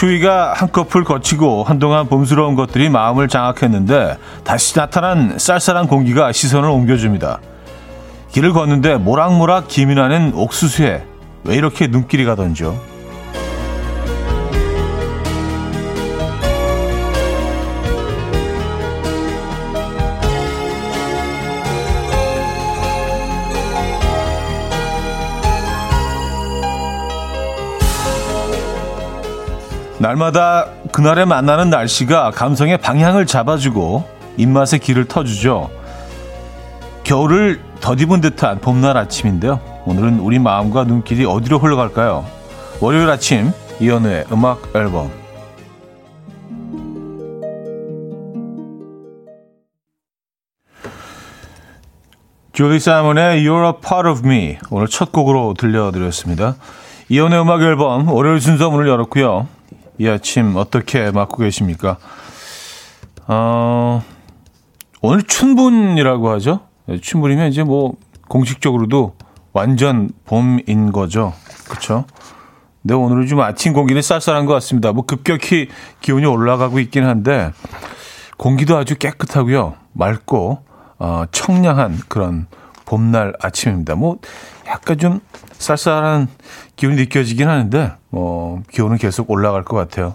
추위가 한꺼풀 거치고 한동안 봄스러운 것들이 마음을 장악했는데 다시 나타난 쌀쌀한 공기가 시선을 옮겨줍니다. 길을 걷는데 모락모락 기민하는 옥수수에 왜 이렇게 눈길이 가던죠? 날마다 그날에 만나는 날씨가 감성의 방향을 잡아주고 입맛의 길을 터주죠. 겨울을 덧입은 듯한 봄날 아침인데요. 오늘은 우리 마음과 눈길이 어디로 흘러갈까요? 월요일 아침 이연우의 음악 앨범 줄리 사이먼의 You're a Part of Me 오늘 첫 곡으로 들려드렸습니다. 이연우의 음악 앨범 월요일 순서 문을 열었고요. 이 아침 어떻게 맞고 계십니까? 어, 오늘 춘분이라고 하죠. 네, 춘분이면 이제 뭐 공식적으로도 완전 봄인 거죠. 그렇죠? 근데 오늘은 좀 아침 공기는 쌀쌀한 것 같습니다. 뭐 급격히 기온이 올라가고 있긴 한데 공기도 아주 깨끗하고요. 맑고 어, 청량한 그런 봄날 아침입니다. 뭐 약간 좀 쌀쌀한 기운이 느껴지긴 하는데 뭐 기온은 계속 올라갈 것 같아요.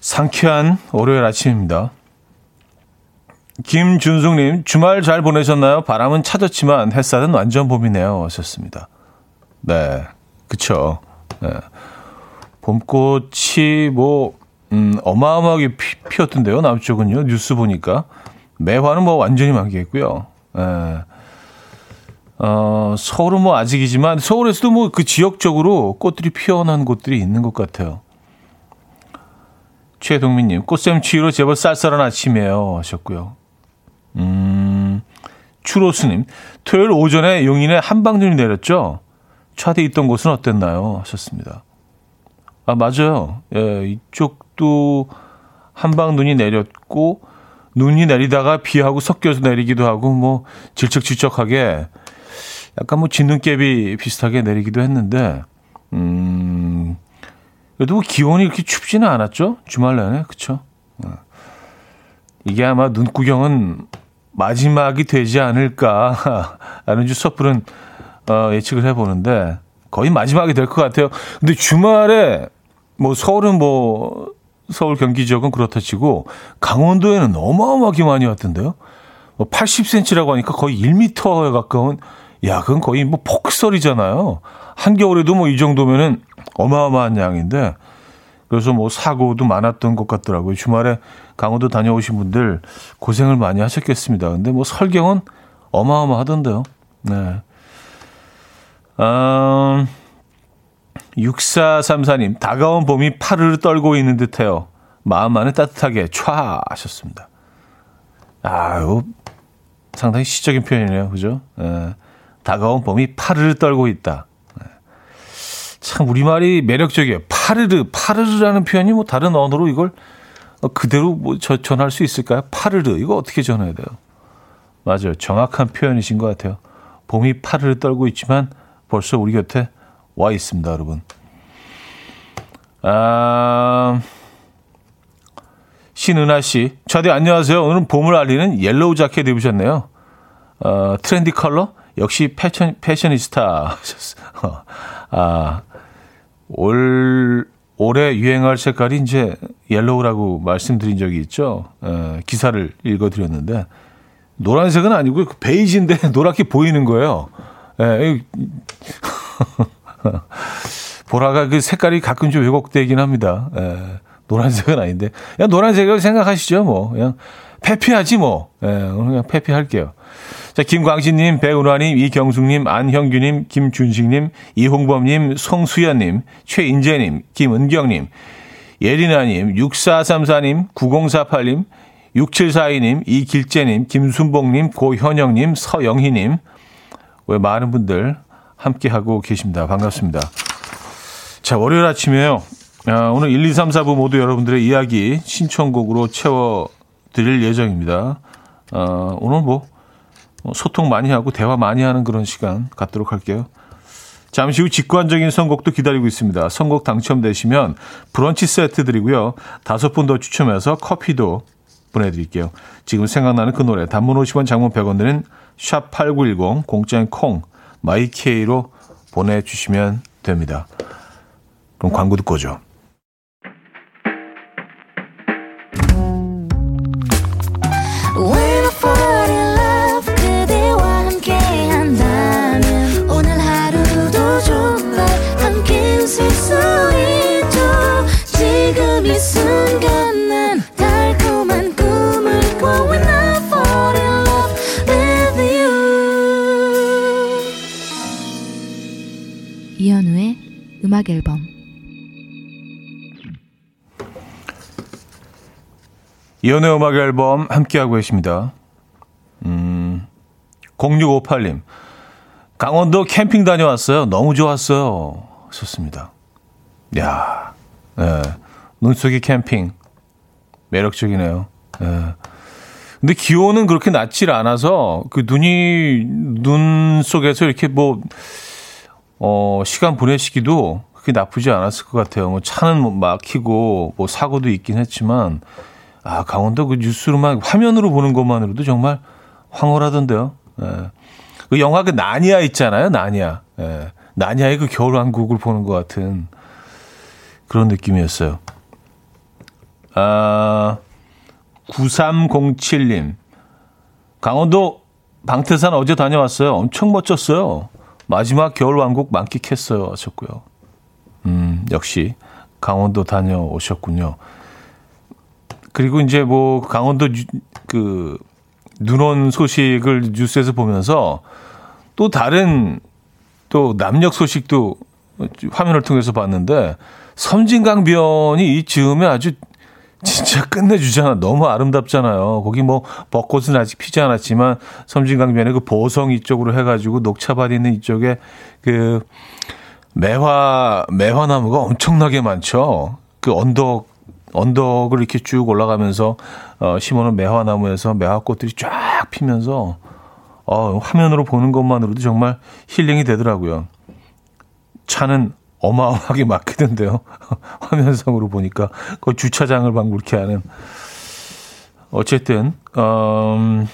상쾌한 월요일 아침입니다. 김준숙님, 주말 잘 보내셨나요? 바람은 차졌지만 햇살은 완전 봄이네요. 하셨습니다. 네, 그쵸. 네. 봄꽃이 뭐, 음, 어마어마하게 피, 피었던데요. 남쪽은요. 뉴스 보니까. 매화는 뭐 완전히 만개했고요. 네. 어, 서울은 뭐 아직이지만 서울에서도 뭐 그 지역적으로 꽃들이 피어난 곳들이 있는 것 같아요. 최동민님, 꽃샘 추위로 제법 쌀쌀한 아침이에요. 하셨고요. 음, 추로스님, 토요일 오전에 용인에 한방눈이 내렸죠? 차대 있던 곳은 어땠나요? 하셨습니다. 아, 맞아요. 예, 이쪽도 한방눈이 내렸고, 눈이 내리다가 비하고 섞여서 내리기도 하고, 뭐, 질척질척하게 약간 뭐 진눈깨비 비슷하게 내리기도 했는데, 음, 그래도 뭐 기온이 이렇게 춥지는 않았죠? 주말 내내, 그쵸? 어. 이게 아마 눈 구경은 마지막이 되지 않을까 라는 주 섣부른 어, 예측을 해보는데, 거의 마지막이 될 것 같아요. 근데 주말에, 뭐 서울은 뭐, 서울 경기 지역은 그렇다 치고, 강원도에는 어마어마하게 많이 왔던데요? 뭐 80cm라고 하니까 거의 1m에 가까운 야, 그건 거의 뭐 폭설이잖아요. 한겨울에도 뭐 이 정도면은 어마어마한 양인데, 그래서 뭐 사고도 많았던 것 같더라고요. 주말에 강원도 다녀오신 분들 고생을 많이 하셨겠습니다. 근데 뭐 설경은 어마어마하던데요. 네. 음, 6434님, 다가온 봄이 파르르 떨고 있는 듯 해요. 마음 안에 따뜻하게 촤 하셨습니다. 아유, 상당히 시적인 표현이네요. 그죠? 네. 다가온 봄이 파르르 떨고 있다. 네. 참 우리말이 매력적이에요. 파르르, 파르르라는 표현이 뭐 다른 언어로 이걸 그대로 뭐 저, 전할 수 있을까요? 파르르 이거 어떻게 전해야 돼요? 맞아요. 정확한 표현이신 것 같아요. 봄이 파르르 떨고 있지만 벌써 우리 곁에 와 있습니다, 여러분. 아, 신은아 씨, 저디 안녕하세요. 오늘은 봄을 알리는 yellow 자켓 입으셨네요. 어, 트렌디 컬러? 역시 패션, 패셔니스타 하셨어요. 아, 올, 올해 유행할 색깔이 이제 yellow라고 말씀드린 적이 있죠. 에, 기사를 읽어드렸는데, 노란색은 아니고 그 베이지인데 노랗게 보이는 거예요. 에, 보라가 그 색깔이 가끔 좀 왜곡되긴 합니다. 에, 노란색은 아닌데. 그냥 노란색이라고 생각하시죠, 뭐. 그냥 패피하지 뭐. 예, 오늘 그냥 패피할게요. 자, 김광진님, 배은화님, 이경숙님, 안형규님, 김준식님, 이홍범님, 송수연님, 최인재님, 김은경님, 예리나님, 6434님, 9048님, 6742님, 이길재님, 김순봉님, 고현영님, 서영희님, 왜 많은 분들 함께하고 계십니다. 반갑습니다. 자, 월요일 아침이에요. 아, 오늘 1, 2, 3, 4부 모두 여러분들의 이야기 신청곡으로 채워드릴 예정입니다. 어, 오늘 뭐 소통 많이 하고 대화 많이 하는 그런 시간 갖도록 할게요. 잠시 후 직관적인 선곡도 기다리고 있습니다. 선곡 당첨되시면 브런치 세트 드리고요. 다섯 분 더 추첨해서 커피도 보내드릴게요. 지금 생각나는 그 노래 단문 50원 장문 100원 드는 샵8910 공짜인 콩 마이케이로 보내주시면 됩니다. 그럼 광고 듣고 오죠. 음악 앨범 이연의 음악 앨범 함께하고 계십니다. 음, 0658님. 강원도 캠핑 다녀왔어요. 너무 좋았어요. 좋습니다. 야, 예. 눈 속의 캠핑. 매력적이네요. 예. 근데 기온은 그렇게 낮질 않아서 그 눈이, 눈 속에서 이렇게 뭐, 어, 시간 보내시기도 그게 나쁘지 않았을 것 같아요. 뭐 차는 뭐 막히고 뭐 사고도 있긴 했지만 아, 강원도 그 뉴스로만 화면으로 보는 것만으로도 정말 황홀하던데요. 예. 그 영화 그 나니아 있잖아요. 나니아. 예. 나니아의 그 겨울왕국을 보는 것 같은 그런 느낌이었어요. 아, 9307님. 강원도 방태산 어제 다녀왔어요. 엄청 멋졌어요. 마지막 겨울 왕국 만끽했어요. 하셨고요. 음, 역시 강원도 다녀오셨군요. 그리고 이제 뭐 강원도 그 눈온 소식을 뉴스에서 보면서 또 다른 또 남녘 소식도 화면을 통해서 봤는데 섬진강변이 이 즈음에 아주 진짜 끝내주잖아. 너무 아름답잖아요. 거기 뭐 벚꽃은 아직 피지 않았지만 섬진강변에 그 보성 이쪽으로 해가지고 녹차밭 있는 이쪽에 그 매화 매화나무가 엄청나게 많죠. 그 언덕 언덕을 이렇게 쭉 올라가면서 어, 심어놓은 매화나무에서 매화꽃들이 쫙 피면서 어, 화면으로 보는 것만으로도 정말 힐링이 되더라고요. 차는 어마어마하게 막히던데요. 화면상으로 보니까 그 주차장을 방불케 하는 어쨌든 음,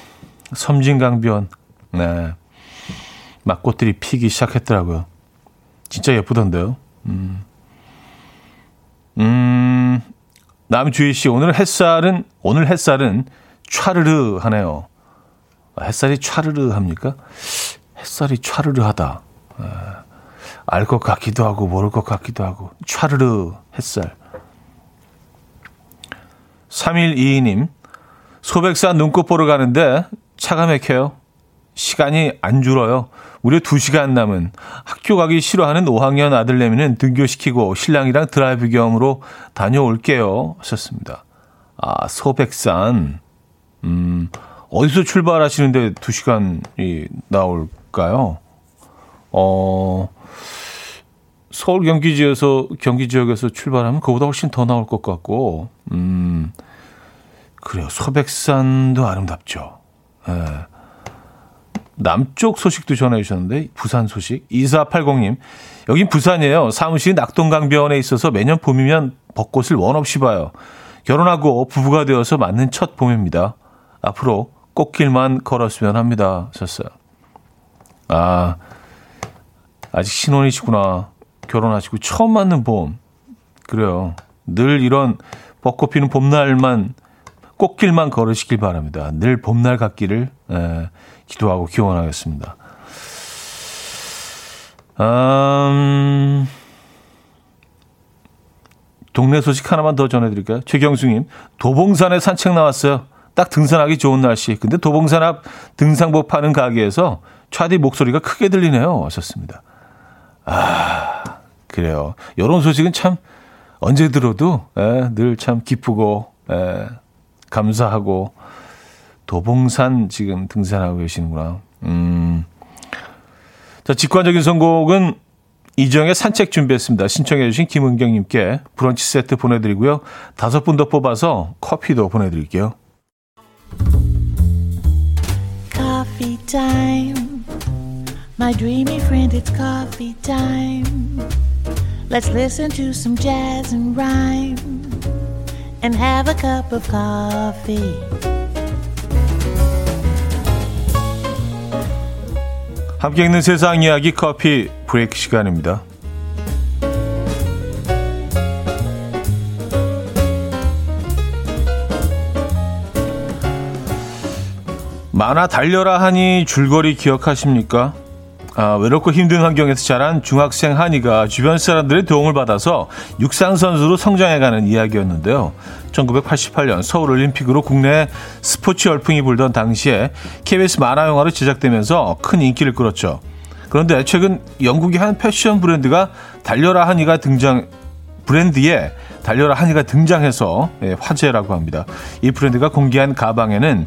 섬진강변 네. 막 꽃들이 피기 시작했더라고요. 진짜 예쁘던데요. 음. 음, 남주희 씨, 오늘 햇살은, 오늘 햇살은 촤르르 하네요. 아, 햇살이 촤르르 합니까? 햇살이 촤르르 하다. 아, 알 것 같기도 하고, 모를 것 같기도 하고. 촤르르 햇살. 3122님, 소백산 눈꽃 보러 가는데 차가 막혀요. 시간이 안 줄어요. 무려 2시간 남은 학교 가기 싫어하는 5학년 아들내미는 등교시키고 신랑이랑 드라이브 겸으로 다녀올게요. 하셨습니다. 아, 소백산. 음, 어디서 출발하시는데 2시간이 나올까요? 어, 서울 경기 지역에서 경기 지역에서 출발하면 그보다 훨씬 더 나올 것 같고, 음, 그래요. 소백산도 아름답죠. 예. 남쪽 소식도 전해 주셨는데 부산 소식 2480님 여긴 부산이에요. 사무실이 낙동강변에 있어서 매년 봄이면 벚꽃을 원 없이 봐요. 결혼하고 부부가 되어서 맞는 첫 봄입니다. 앞으로 꽃길만 걸었으면 합니다. 하셨어요. 아 아직 신혼이시구나. 결혼하시고 처음 맞는 봄. 그래요. 늘 이런 벚꽃 피는 봄날만 꽃길만 걸으시길 바랍니다. 늘 봄날 같기를 에, 기도하고 기원하겠습니다. 음, 동네 소식 하나만 더 전해드릴까요? 최경수님, 도봉산에 산책 나왔어요. 딱 등산하기 좋은 날씨. 근데 도봉산 앞 등산복 파는 가게에서 차디 목소리가 크게 들리네요. 하셨습니다. 아, 그래요. 이런 소식은 참 언제 들어도 예, 늘참 기쁘고 예, 감사하고 도봉산 지금 등산하고 계시는구나. 음. 자, 직관적인 선곡은 이정의 산책 준비했습니다. 신청해주신 김은경님께 브런치 세트 보내드리고요. 다섯 분 더 뽑아서 커피도 보내드릴게요. Coffee. My dreamy friend, it's coffee time. Let's listen to some jazz and rhyme and have a cup of coffee. 함께 있는 세상 이야기 커피 브레이크 시간입니다. 만화 달려라 하니 줄거리 기억하십니까? 아, 외롭고 힘든 환경에서 자란 중학생 한이가 주변 사람들의 도움을 받아서 육상 선수로 성장해가는 이야기였는데요. 1988년 서울 올림픽으로 국내 스포츠 열풍이 불던 당시에 KBS 만화 영화로 제작되면서 큰 인기를 끌었죠. 그런데 최근 영국의 한 패션 브랜드가 달려라 한이가 등장 브랜드에 달려라 한이가 등장해서 예, 화제라고 합니다. 이 브랜드가 공개한 가방에는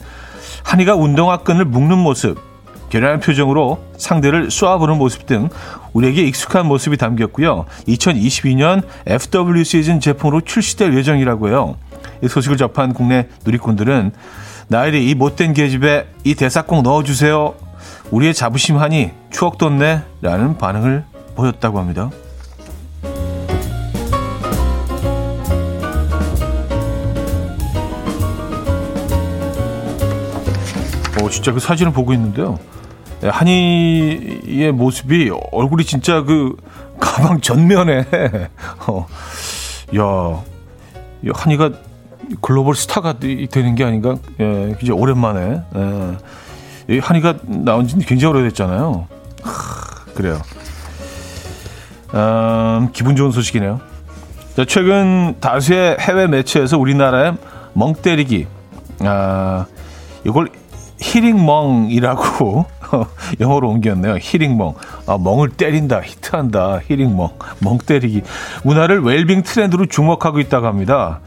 한이가 운동화 끈을 묶는 모습, 결연한 표정으로 상대를 쏘아보는 모습 등 우리에게 익숙한 모습이 담겼고요. 2022년 FW 시즌 제품으로 출시될 예정이라고 해요. 이 소식을 접한 국내 누리꾼들은 나일이 이 못된 계집에 이 대사 꼭 넣어주세요. 우리의 자부심 하니 추억 돋네 라는 반응을 보였다고 합니다. 오, 진짜 그 사진을 보고 있는데요. 네, 한이의 모습이 얼굴이 진짜 그 가방 전면에 어, 야, 한이가 글로벌 스타가 되는 게 아닌가? 예, 이제 오랜만에 예, 한이가 나온 지 굉장히 오래됐잖아요. 하, 그래요. 음, 기분 좋은 소식이네요. 자, 최근 다수의 해외 매체에서 우리나라의 멍 때리기, 아, 이걸 히링멍이라고 영어로 옮겼네요. 히링멍. 아, 멍을 때린다, 히트한다, 히링멍. 멍 때리기. 문화를 웰빙 트렌드로 주목하고 있다고 합니다.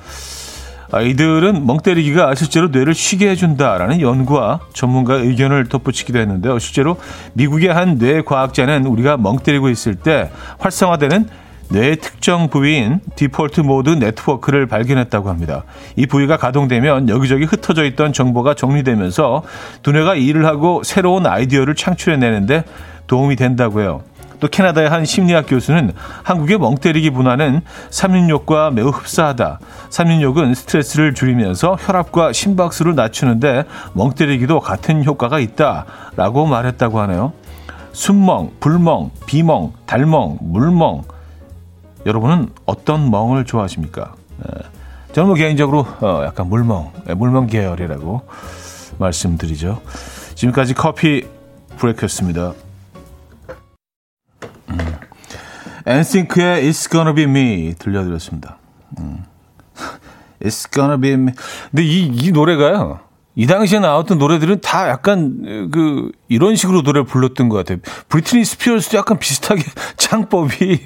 아, 이들은 멍 때리기가 실제로 뇌를 쉬게 해준다라는 연구와 전문가 의견을 덧붙이기도 했는데요. 실제로 미국의 한 뇌과학자는 우리가 멍 때리고 있을 때 활성화되는 뇌의 특정 부위인 디폴트 모드 네트워크를 발견했다고 합니다. 이 부위가 가동되면 여기저기 흩어져 있던 정보가 정리되면서 두뇌가 일을 하고 새로운 아이디어를 창출해내는데 도움이 된다고요. 또 캐나다의 한 심리학 교수는 한국의 멍때리기 문화는 삼륜욕과 매우 흡사하다. 삼륜욕은 스트레스를 줄이면서 혈압과 심박수를 낮추는데 멍때리기도 같은 효과가 있다라고 말했다고 하네요. 순멍, 불멍, 비멍, 달멍, 물멍, 여러분은 어떤 멍을 좋아하십니까? 네. 저는 뭐 개인적으로 어, 약간 물멍, 네, 물멍 계열이라고 말씀드리죠. 지금까지 커피 브레이크였습니다. 음. 엔싱크의 It's Gonna Be Me 들려드렸습니다. 음. It's Gonna Be Me. 근데 이, 이 노래가요. 이 당시에 나왔던 노래들은 다 약간 그 이런 식으로 노래를 불렀던 것 같아요. 브리트니 스피어스도 약간 비슷하게 창법이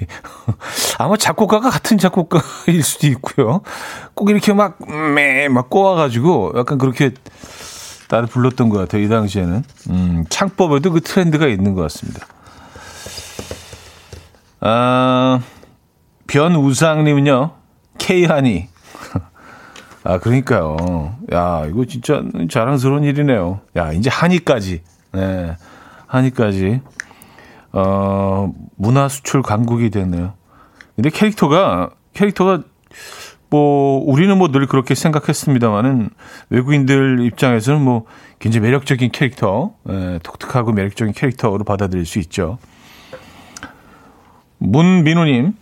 아마 작곡가가 같은 작곡가일 수도 있고요. 꼭 이렇게 막 매막 막 꼬아가지고 약간 그렇게 다들 불렀던 것 같아요. 이 당시에는 음, 창법에도 그 트렌드가 있는 것 같습니다. 아, 변우상님은요. K하니 아, 그러니까요. 야, 이거 진짜 자랑스러운 일이네요. 야, 이제 한이까지. 네. 한이까지. 어, 문화 수출 강국이 됐네요. 근데 캐릭터가, 캐릭터가, 뭐, 우리는 뭐 늘 그렇게 생각했습니다만은 외국인들 입장에서는 뭐 굉장히 매력적인 캐릭터, 예, 독특하고 매력적인 캐릭터로 받아들일 수 있죠. 문민우님,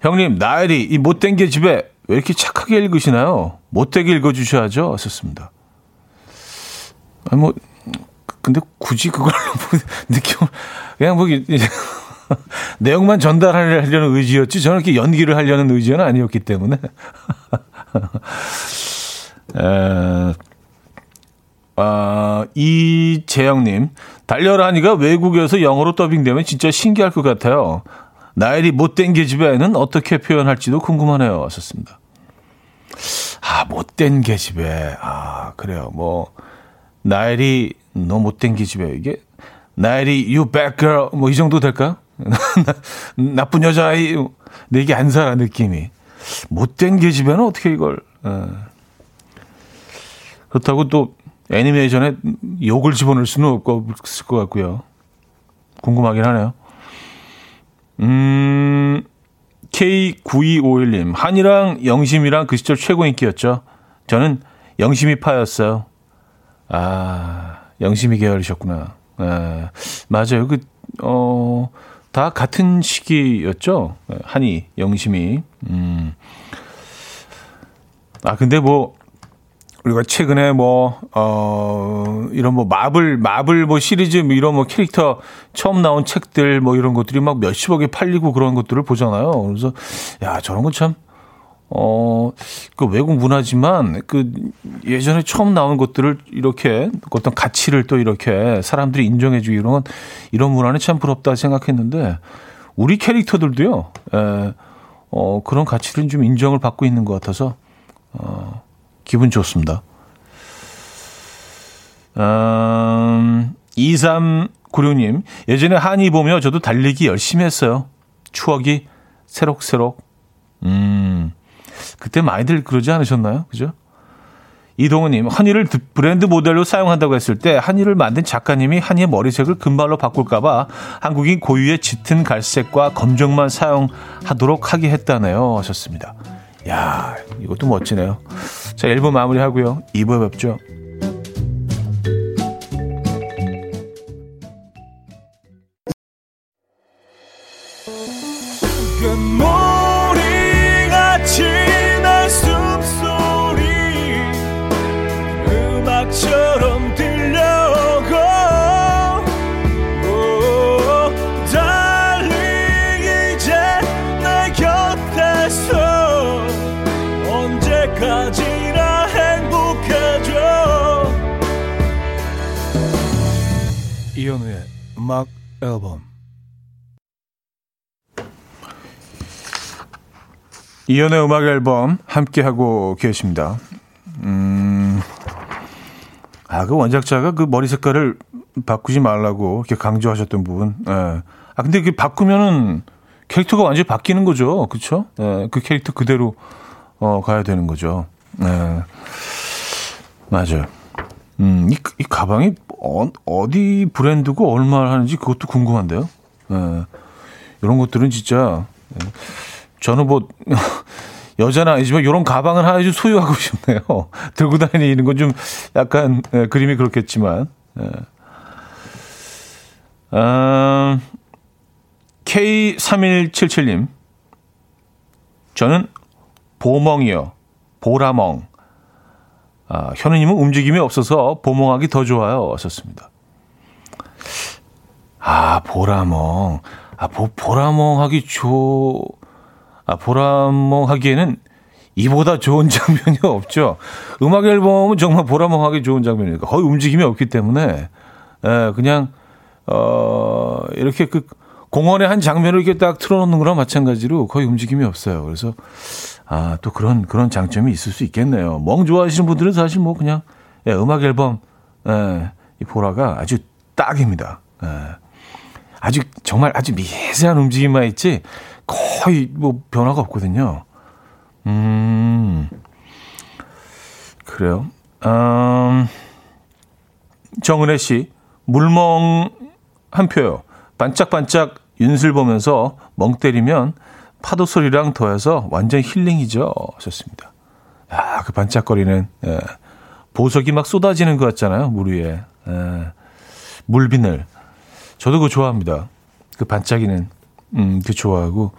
형님, 나엘이 이 못된 게 집에 왜 이렇게 착하게 읽으시나요? 못되게 읽어주셔야죠. 썼습니다. 아, 뭐, 근데 굳이 그걸로 뭐 느낌을, 그냥 뭐, 내용만 전달하려는 의지였지, 저는 이렇게 연기를 하려는 의지는 아니었기 때문에. 에, 아, 이재영님, 달려라니가 외국에서 영어로 더빙되면 진짜 신기할 것 같아요. 나엘이 못된 계집애는 어떻게 표현할지도 궁금하네요. 왔었습니다. 아, 못된 계집애. 아, 그래요. 뭐, 나엘이 너 못된 계집애. 이게, 나엘이 you bad girl. 뭐, 이 정도 될까요? 나쁜 여자아이. 내 얘기 안 살아, 느낌이. 못된 계집애는 어떻게 이걸, 에. 그렇다고 또 애니메이션에 욕을 집어넣을 수는 없을 것 같고요. 궁금하긴 하네요. 음, K9251님, 한이랑 영심이랑 그 시절 최고 인기였죠. 저는 영심이 파였어요. 아, 영심이 계열이셨구나. 아, 맞아요. 그, 어, 다 같은 시기였죠. 한이, 영심이. 음. 아, 근데 뭐, 우리가 최근에 뭐, 어, 이런 뭐 마블, 마블 뭐 시리즈 뭐 이런 뭐 캐릭터 처음 나온 책들 뭐 이런 것들이 막 몇십억에 팔리고 그런 것들을 보잖아요. 그래서, 야, 저런 건 참, 어, 그 외국 문화지만 그 예전에 처음 나온 것들을 이렇게 어떤 가치를 또 이렇게 사람들이 인정해주고 이런 건 이런 문화는 참 부럽다 생각했는데 우리 캐릭터들도요, 에, 어, 그런 가치를 좀 인정을 받고 있는 것 같아서, 어, 기분 좋습니다. 음, 2396님, 예전에 한이 보며 저도 달리기 열심히 했어요. 추억이 새록새록. 음, 그때 많이들 그러지 않으셨나요? 그죠? 이동우님, 한이를 브랜드 모델로 사용한다고 했을 때 한이를 만든 작가님이 한이의 머리색을 금발로 바꿀까봐 한국인 고유의 짙은 갈색과 검정만 사용하도록 하게 했다네요. 하셨습니다. 야, 이것도 멋지네요. 자, 1부 마무리하고요. 2부에 뵙죠. 음악 앨범 이현우의 음악 앨범 함께하고 계십니다. 음, 아, 그 원작자가 그 머리 색깔을 바꾸지 말라고 이렇게 강조하셨던 부분. 예. 아, 근데 그 바꾸면은 캐릭터가 완전히 바뀌는 거죠. 그쵸? 예, 그 캐릭터 그대로, 어, 가야 되는 거죠. 예. 맞아요. 음, 이, 이 가방이 어, 어디 브랜드고 얼마 하는지 그것도 궁금한데요. 예. 이런 것들은 진짜 예. 저는 뭐 여자는 아니지만 이런 가방을 하나 좀 소유하고 싶네요. 들고 다니는 건 좀 약간 예, 그림이 그렇겠지만. 예. 아, K3177님. 저는 보멍이요. 보라멍. 아, 현우님은 움직임이 없어서 보몽하기 더 좋아요. 하셨습니다. 아, 보라멍. 아, 보, 보라멍하기 좋, 아, 보라멍하기에는 이보다 좋은 장면이 없죠. 음악 앨범은 정말 보라멍하기 좋은 장면이니까 거의 움직임이 없기 때문에, 에, 그냥, 어, 이렇게 그 공원의 한 장면을 이렇게 딱 틀어놓는 거랑 마찬가지로 거의 움직임이 없어요. 그래서, 아, 또 그런, 그런 장점이 있을 수 있겠네요. 멍 좋아하시는 분들은 사실 뭐 그냥, 예, 음악 앨범, 예, 이 보라가 아주 딱입니다. 예. 아주, 정말 아주 미세한 움직임만 있지, 거의 뭐 변화가 없거든요. 음, 그래요. 음, 정은혜 씨, 물멍 한 표요. 반짝반짝 윤슬 보면서 멍 때리면 파도 소리랑 더해서 완전 힐링이죠. 하셨습니다. 아, 그 반짝거리는, 예. 보석이 막 쏟아지는 것 같잖아요. 물 위에. 예. 물비늘. 저도 그거 좋아합니다. 그 반짝이는, 음, 그 좋아하고.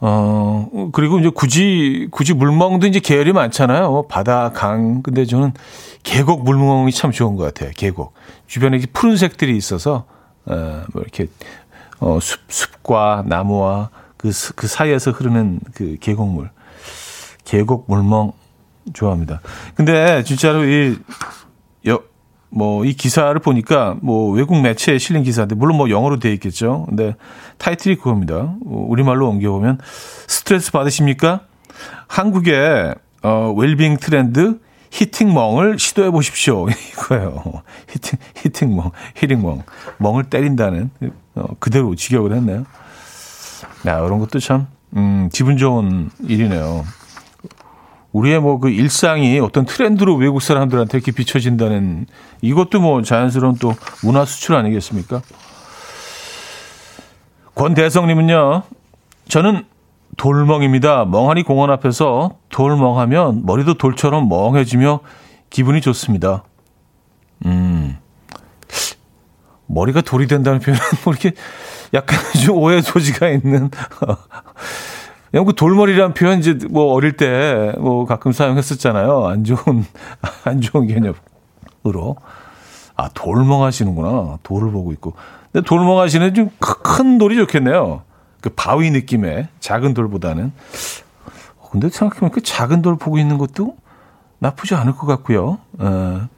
어, 그리고 이제 굳이, 굳이 물멍도 이제 계열이 많잖아요. 뭐 바다, 강. 근데 저는 계곡 물멍이 참 좋은 것 같아요. 계곡. 주변에 푸른색들이 있어서, 어, 뭐 이렇게 어, 숲, 숲과 나무와 그, 그 사이에서 흐르는 그 계곡물. 계곡 물멍 좋아합니다. 근데 진짜로 이, 여, 뭐, 이 기사를 보니까 뭐 외국 매체에 실린 기사인데, 물론 뭐 영어로 되어 있겠죠. 근데 타이틀이 그겁니다. 우리말로 옮겨보면, 스트레스 받으십니까? 한국의, 어, 웰빙 트렌드, 히팅멍을 시도해 보십시오. 이거예요. 히팅, 히팅멍, 히팅멍. 멍을 때린다는, 어, 그대로 직역을 했네요. 야, 이런 것도 참, 음, 기분 좋은 일이네요. 우리의 뭐 그 일상이 어떤 트렌드로 외국 사람들한테 이렇게 비춰진다는 이것도 뭐 자연스러운 또 문화 수출 아니겠습니까? 권대성님은요, 저는 돌멍입니다. 멍하니 공원 앞에서 돌멍하면 머리도 돌처럼 멍해지며 기분이 좋습니다. 음, 머리가 돌이 된다는 표현은 뭐 이렇게 약간 좀 오해 소지가 있는. 그냥 그 돌머리라는 표현 이제 뭐 어릴 때 뭐 가끔 사용했었잖아요. 안 좋은, 안 좋은 개념으로. 아, 돌멍 하시는구나. 돌을 보고 있고. 근데 돌멍 하시는 좀 큰 돌이 좋겠네요. 그 바위 느낌의 작은 돌보다는. 근데 생각해보면 그 작은 돌 보고 있는 것도 나쁘지 않을 것 같고요. 어.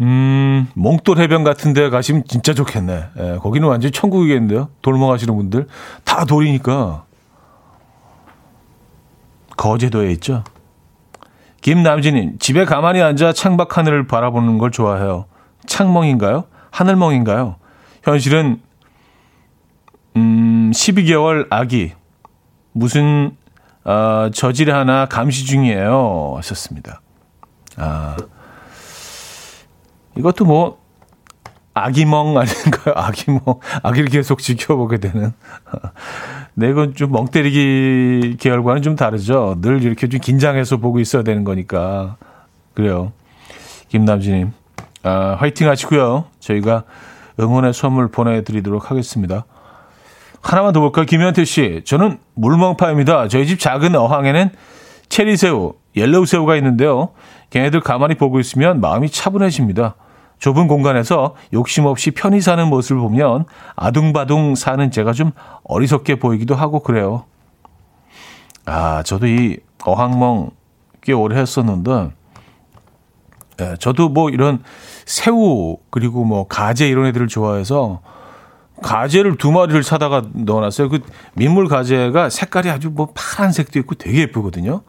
음, 몽돌 해변 같은 데 가시면 진짜 좋겠네. 예, 거기는 완전 천국이겠는데요. 돌멍하시는 분들. 다 돌이니까. 거제도에 있죠. 김남진님, 집에 가만히 앉아 창밖 하늘을 바라보는 걸 좋아해요. 창멍인가요? 하늘멍인가요? 현실은, 음, 12개월 아기. 무슨, 어, 저질 하나 감시 중이에요. 하셨습니다. 아. 이것도 뭐 아기멍 아닌가요? 아기멍. 아기를 계속 지켜보게 되는. 네, 이건 좀 멍 때리기 계열과는 좀 다르죠. 늘 이렇게 좀 긴장해서 보고 있어야 되는 거니까. 그래요. 김남진님. 아, 화이팅 하시고요. 저희가 응원의 선물 보내드리도록 하겠습니다. 하나만 더 볼까요? 김현태 씨. 저는 물멍파입니다. 저희 집 작은 어항에는 체리새우, 옐로우새우가 있는데요. 걔네들 가만히 보고 있으면 마음이 차분해집니다. 좁은 공간에서 욕심 없이 편히 사는 모습을 보면 아둥바둥 사는 제가 좀 어리석게 보이기도 하고 그래요. 아, 저도 이 어항멍 꽤 오래 했었는데, 예, 저도 뭐 이런 새우, 그리고 뭐 가재 이런 애들을 좋아해서 가재를 두 마리를 사다가 넣어놨어요. 그 민물 가재가 색깔이 아주 뭐 파란색도 있고 되게 예쁘거든요.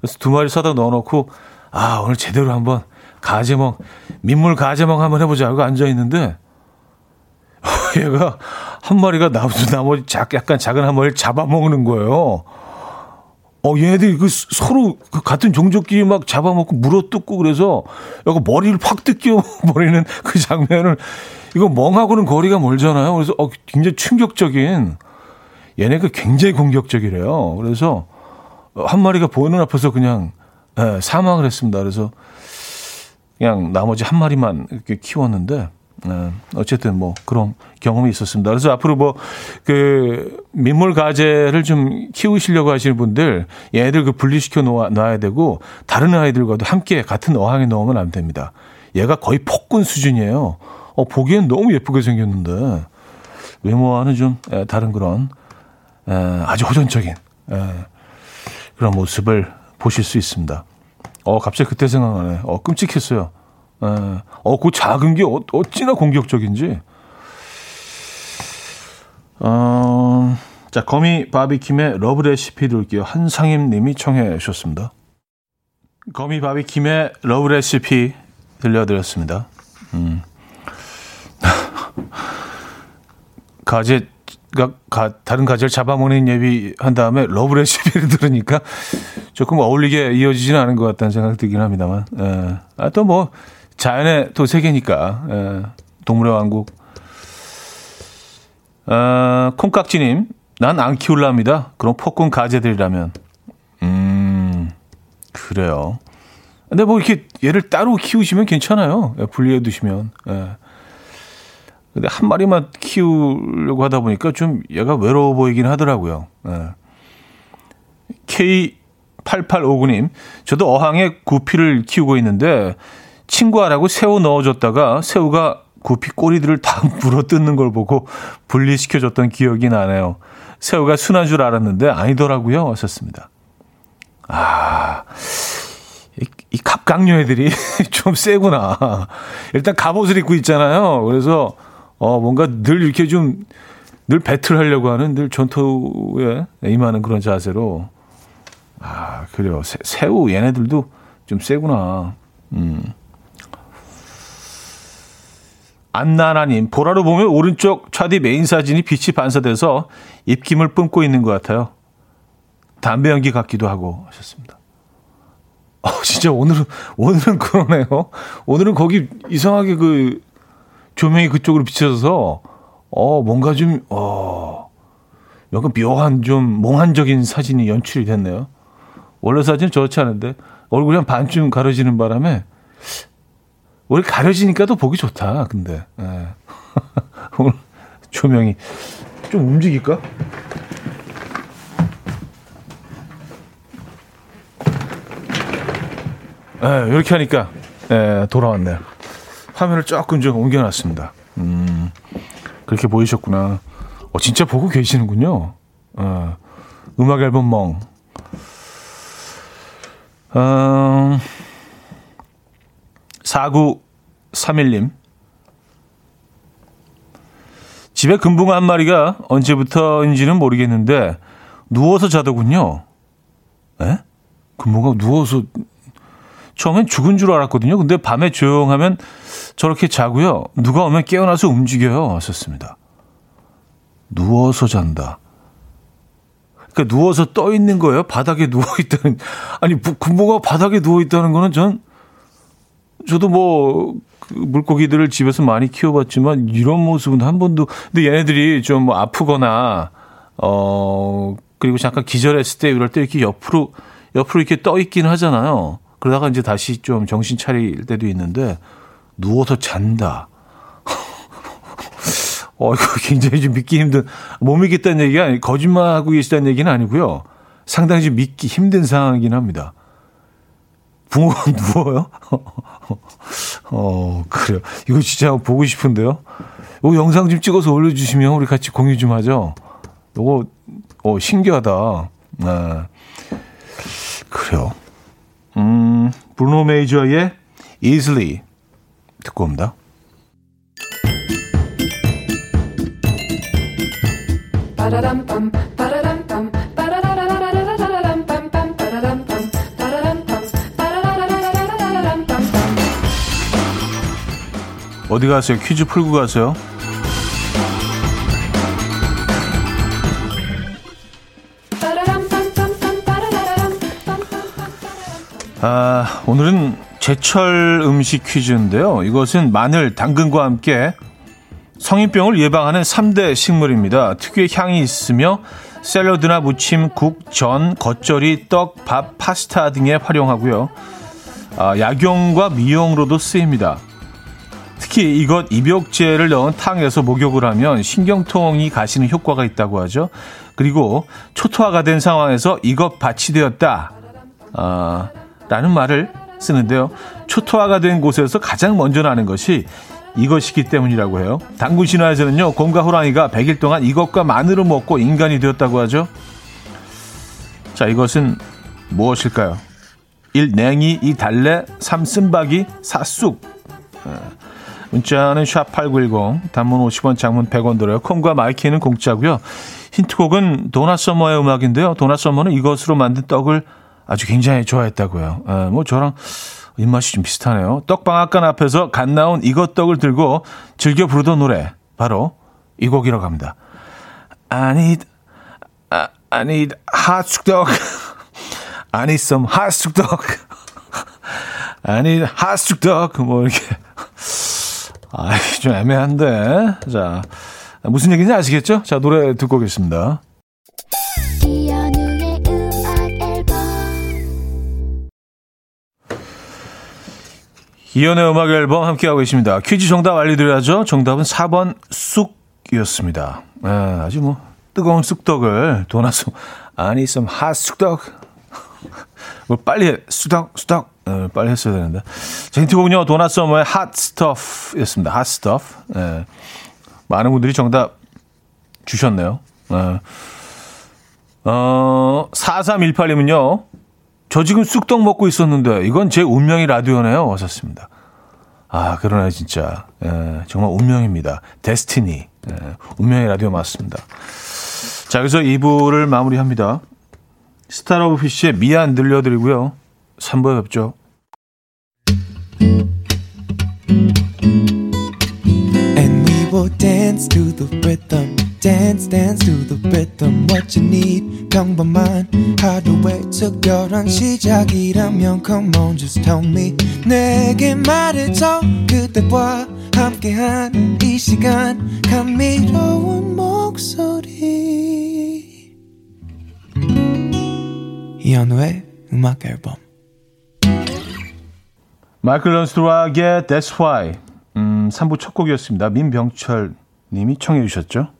그래서 두 마리 사다 넣어놓고, 아, 오늘 제대로 한번 가재멍, 민물 가재멍 한번 해보자 하고 앉아 있는데, 얘가 한 마리가 나머지, 나머지 작, 약간 작은 한 마리를 잡아먹는 거예요. 어, 얘네들이 그 서로 그 같은 종족끼리 막 잡아먹고 물어뜯고 그래서 약간 머리를 팍 뜯겨 버리는 그 장면을 이거 멍하고는 거리가 멀잖아요. 그래서 어, 굉장히 충격적인 얘네가 굉장히 공격적이래요. 그래서 한 마리가 보이는 앞에서 그냥 예, 사망을 했습니다. 그래서 그냥 나머지 한 마리만 이렇게 키웠는데 네, 어쨌든 뭐 그런 경험이 있었습니다. 그래서 앞으로 뭐 그 민물 가재를 좀 키우시려고 하시는 분들 얘들 그 분리시켜 놓아, 놔야 되고 다른 아이들과도 함께 같은 어항에 넣으면 안 됩니다. 얘가 거의 폭군 수준이에요. 어, 보기엔 너무 예쁘게 생겼는데 외모와는 좀 다른 그런 에, 아주 호전적인 에, 그런 모습을 보실 수 있습니다. 어, 갑자기 그때 생각나네. 어, 끔찍했어요. 에, 어, 그 작은 게 어, 어찌나 공격적인지. 어, 자, 거미 바비킴의 Love Recipe 들을게요. 한상임 님이 청해 주셨습니다. 거미 바비킴의 Love Recipe 들려드렸습니다. 음. 가재가 가, 다른 가재를 잡아먹는 얘기 한 다음에 Love Recipe를 들으니까 조금 어울리게 이어지지는 않은 것 같다는 생각이 들긴 합니다만. 예. 아, 또 뭐, 자연의 또 세계니까. 예. 동물의 왕국. 어, 콩깍지님, 난 안 키울랍니다. 그럼 폭군 가재들이라면. 음, 그래요. 근데 뭐 이렇게 얘를 따로 키우시면 괜찮아요. 예, 분리해 두시면. 예. 근데 한 마리만 키우려고 하다 보니까 좀 얘가 외로워 보이긴 하더라고요. 예. K8859님, 저도 어항에 구피를 키우고 있는데 친구하라고 새우 넣어줬다가 새우가 구피 꼬리들을 다 물어 뜯는 걸 보고 분리시켜줬던 기억이 나네요. 새우가 순한 줄 알았는데 아니더라고요. 하셨습니다. 아, 이, 이 갑각류 애들이 좀 세구나. 일단 갑옷을 입고 있잖아요. 그래서 어, 뭔가 늘 이렇게 좀, 늘 배틀 하려고 하는 늘 전투에 임하는 그런 자세로. 아, 그래요. 새, 새우 얘네들도 좀 세구나. 음. 안나나님, 보라로 보면 오른쪽 차디 메인 사진이 빛이 반사돼서 입김을 뿜고 있는 것 같아요. 담배 연기 같기도 하고 하셨습니다. 어, 진짜 오늘은, 오늘은 그러네요. 오늘은 거기 이상하게 그 조명이 그쪽으로 비춰져서 어, 뭔가 좀, 어, 약간 묘한 좀 몽환적인 사진이 연출이 됐네요. 원래 사진은 저렇지 않은데 얼굴이 한 반쯤 가려지는 바람에 우리 가려지니까 도 보기 좋다. 근데 예. 오늘 조명이 좀 움직일까? 예, 이렇게 하니까 예, 돌아왔네요. 화면을 조금 좀 옮겨놨습니다. 음, 그렇게 보이셨구나. 어, 진짜 보고 계시는군요. 어, 음악 앨범 멍. 어, 4931님. 집에 금붕어 한 마리가 언제부터인지는 모르겠는데 누워서 자더군요. 에? 금붕어가 누워서 처음엔 죽은 줄 알았거든요. 근데 밤에 조용하면 저렇게 자고요. 누가 오면 깨어나서 움직여요. 왔었습니다. 누워서 잔다. 그러니까 누워서 떠 있는 거예요. 바닥에 누워 있다는 아니 금붕어가 바닥에 누워 있다는 거는 전 저도 뭐그 물고기들을 집에서 많이 키워봤지만 이런 모습은 한 번도 근데 얘네들이 좀뭐 아프거나 어 그리고 잠깐 기절했을 때 이럴 때 이렇게 옆으로 옆으로 이렇게 떠 있긴 하잖아요. 그러다가 이제 다시 좀 정신 차릴 때도 있는데 누워서 잔다. 어, 이거 굉장히 좀 믿기 힘든, 못 믿겠다는 얘기가 아니, 거짓말하고 계시다는 얘기는 아니고요. 상당히 좀 믿기 힘든 상황이긴 합니다. 붕어가 누워요? 어, 그래요. 이거 진짜 보고 싶은데요. 이거 영상 좀 찍어서 올려주시면 우리 같이 공유 좀 하죠. 이거, 어, 신기하다. 네. 그래요. 음, 브루노 메이저의 Easily 듣고 옵니다. 어디 가세요? 퀴즈 풀고 가세요. 아, 오늘은 제철 음식 퀴즈인데요. 이것은 마늘, 당근과 함께 성인병을 예방하는 3대 식물입니다. 특유의 향이 있으며 샐러드나 무침, 국, 전, 겉절이, 떡, 밥, 파스타 등에 활용하고요. 아, 약용과 미용으로도 쓰입니다. 특히 이것 입욕제를 넣은 탕에서 목욕을 하면 신경통이 가시는 효과가 있다고 하죠. 그리고 초토화가 된 상황에서 이것 밭이 되었다. 아, 라는 말을 쓰는데요. 초토화가 된 곳에서 가장 먼저 나는 것이 이것이기 때문이라고 해요. 당군 신화에서는요, 곰과 호랑이가 100일 동안 이것과 마늘을 먹고 인간이 되었다고 하죠. 자, 이것은 무엇일까요? 1. 냉이, 2. 달래, 3. 씀바귀, 4. 쑥. 예. 문자는 샵8910, 단문 50원, 장문 100원 들어요. 콩과 마이K는 공짜고요. 힌트곡은 도나 서머의 음악인데요. 도나 서머는 이것으로 만든 떡을 아주 굉장히 좋아했다고요. 에, 예, 뭐 저랑 입맛이 좀 비슷하네요. 떡방앗간 앞에서 갓 나온 이것 떡을 들고 즐겨 부르던 노래 바로 이 곡이라고 합니다. I need, I need hot 쑥떡. I need some hot 쑥떡. I need hot 쑥떡. 뭐 이렇게. 아, 좀 애매한데. 자, 무슨 얘기인지 아시겠죠? 자, 노래 듣고 오겠습니다. 이연의 음악 앨범 함께하고 계십니다. 퀴즈 정답 알려드려야죠. 정답은 4번 쑥이었습니다. 네, 아주 뭐 뜨거운 쑥떡을 도나서 아니 좀 핫 쑥떡 뭐 빨리 해. 쑥떡 쑥떡 네, 빨리 했어야 되는데 자, 힌트곡은요 도나 서머의 Hot Stuff였습니다. Hot Stuff 네. 많은 분들이 정답 주셨네요. 네. 어, 4318님은요 저 지금 쑥떡 먹고 있었는데 이건 제 운명의 라디오네요. 왔었습니다. 아, 그러네 진짜. 예, 정말 운명입니다. destiny. 예, 운명의 라디오 맞습니다. 자, 그래서 2부를 마무리합니다. 스타러 오브 피쉬의 미안 들려드리고요. 3부에 뵙죠. Dance dance to the rhythm what you need. 평범한 하루의 특별한 시작이라면 come on just tell me. 내게 말해줘 그대와 함께한 이 시간. 감미로운 목소리. 이현우의 음악 앨범. 마이클 런스트락의 That's Why. 음, 3부 첫 곡이었습니다. 민병철 님이 청해 주셨죠.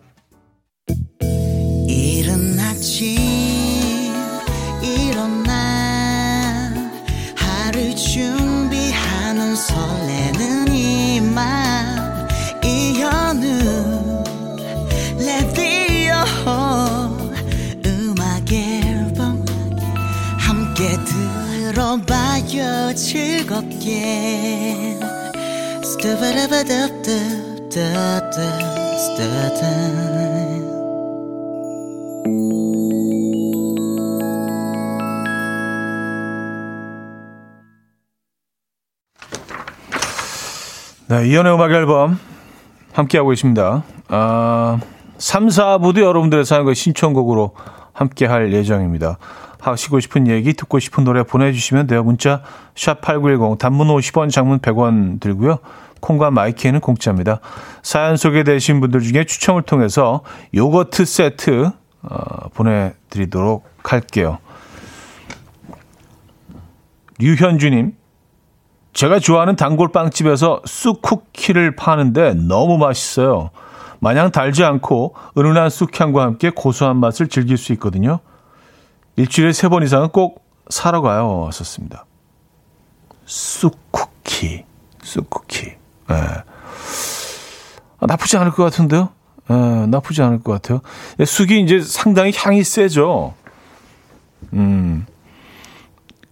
즐겁게 스타바라바답답답답 스타다 네, 이연의 음악 앨범 함께하고 있습니다. 아, 3, 4부도 여러분들의 사연과 신청곡으로 함께할 예정입니다. 하시고 싶은 얘기, 듣고 싶은 노래 보내주시면 돼요. 문자 샵8910 단문 50원, 장문 100원 들고요. 콩과 마이키에는 공짜입니다. 사연 소개되신 분들 중에 추첨을 통해서 요거트 세트 어, 보내드리도록 할게요. 류현주님, 제가 좋아하는 단골 빵집에서 쑥 쿠키를 파는데 너무 맛있어요. 마냥 달지 않고 은은한 쑥향과 함께 고소한 맛을 즐길 수 있거든요. 일주일에 세 번 이상은 꼭 사러 가요. 썼습니다. 쑥 쿠키, 쑥 쿠키. 예. 아, 나쁘지 않을 것 같은데요? 예, 나쁘지 않을 것 같아요. 예, 쑥이 이제 상당히 향이 세죠. 음.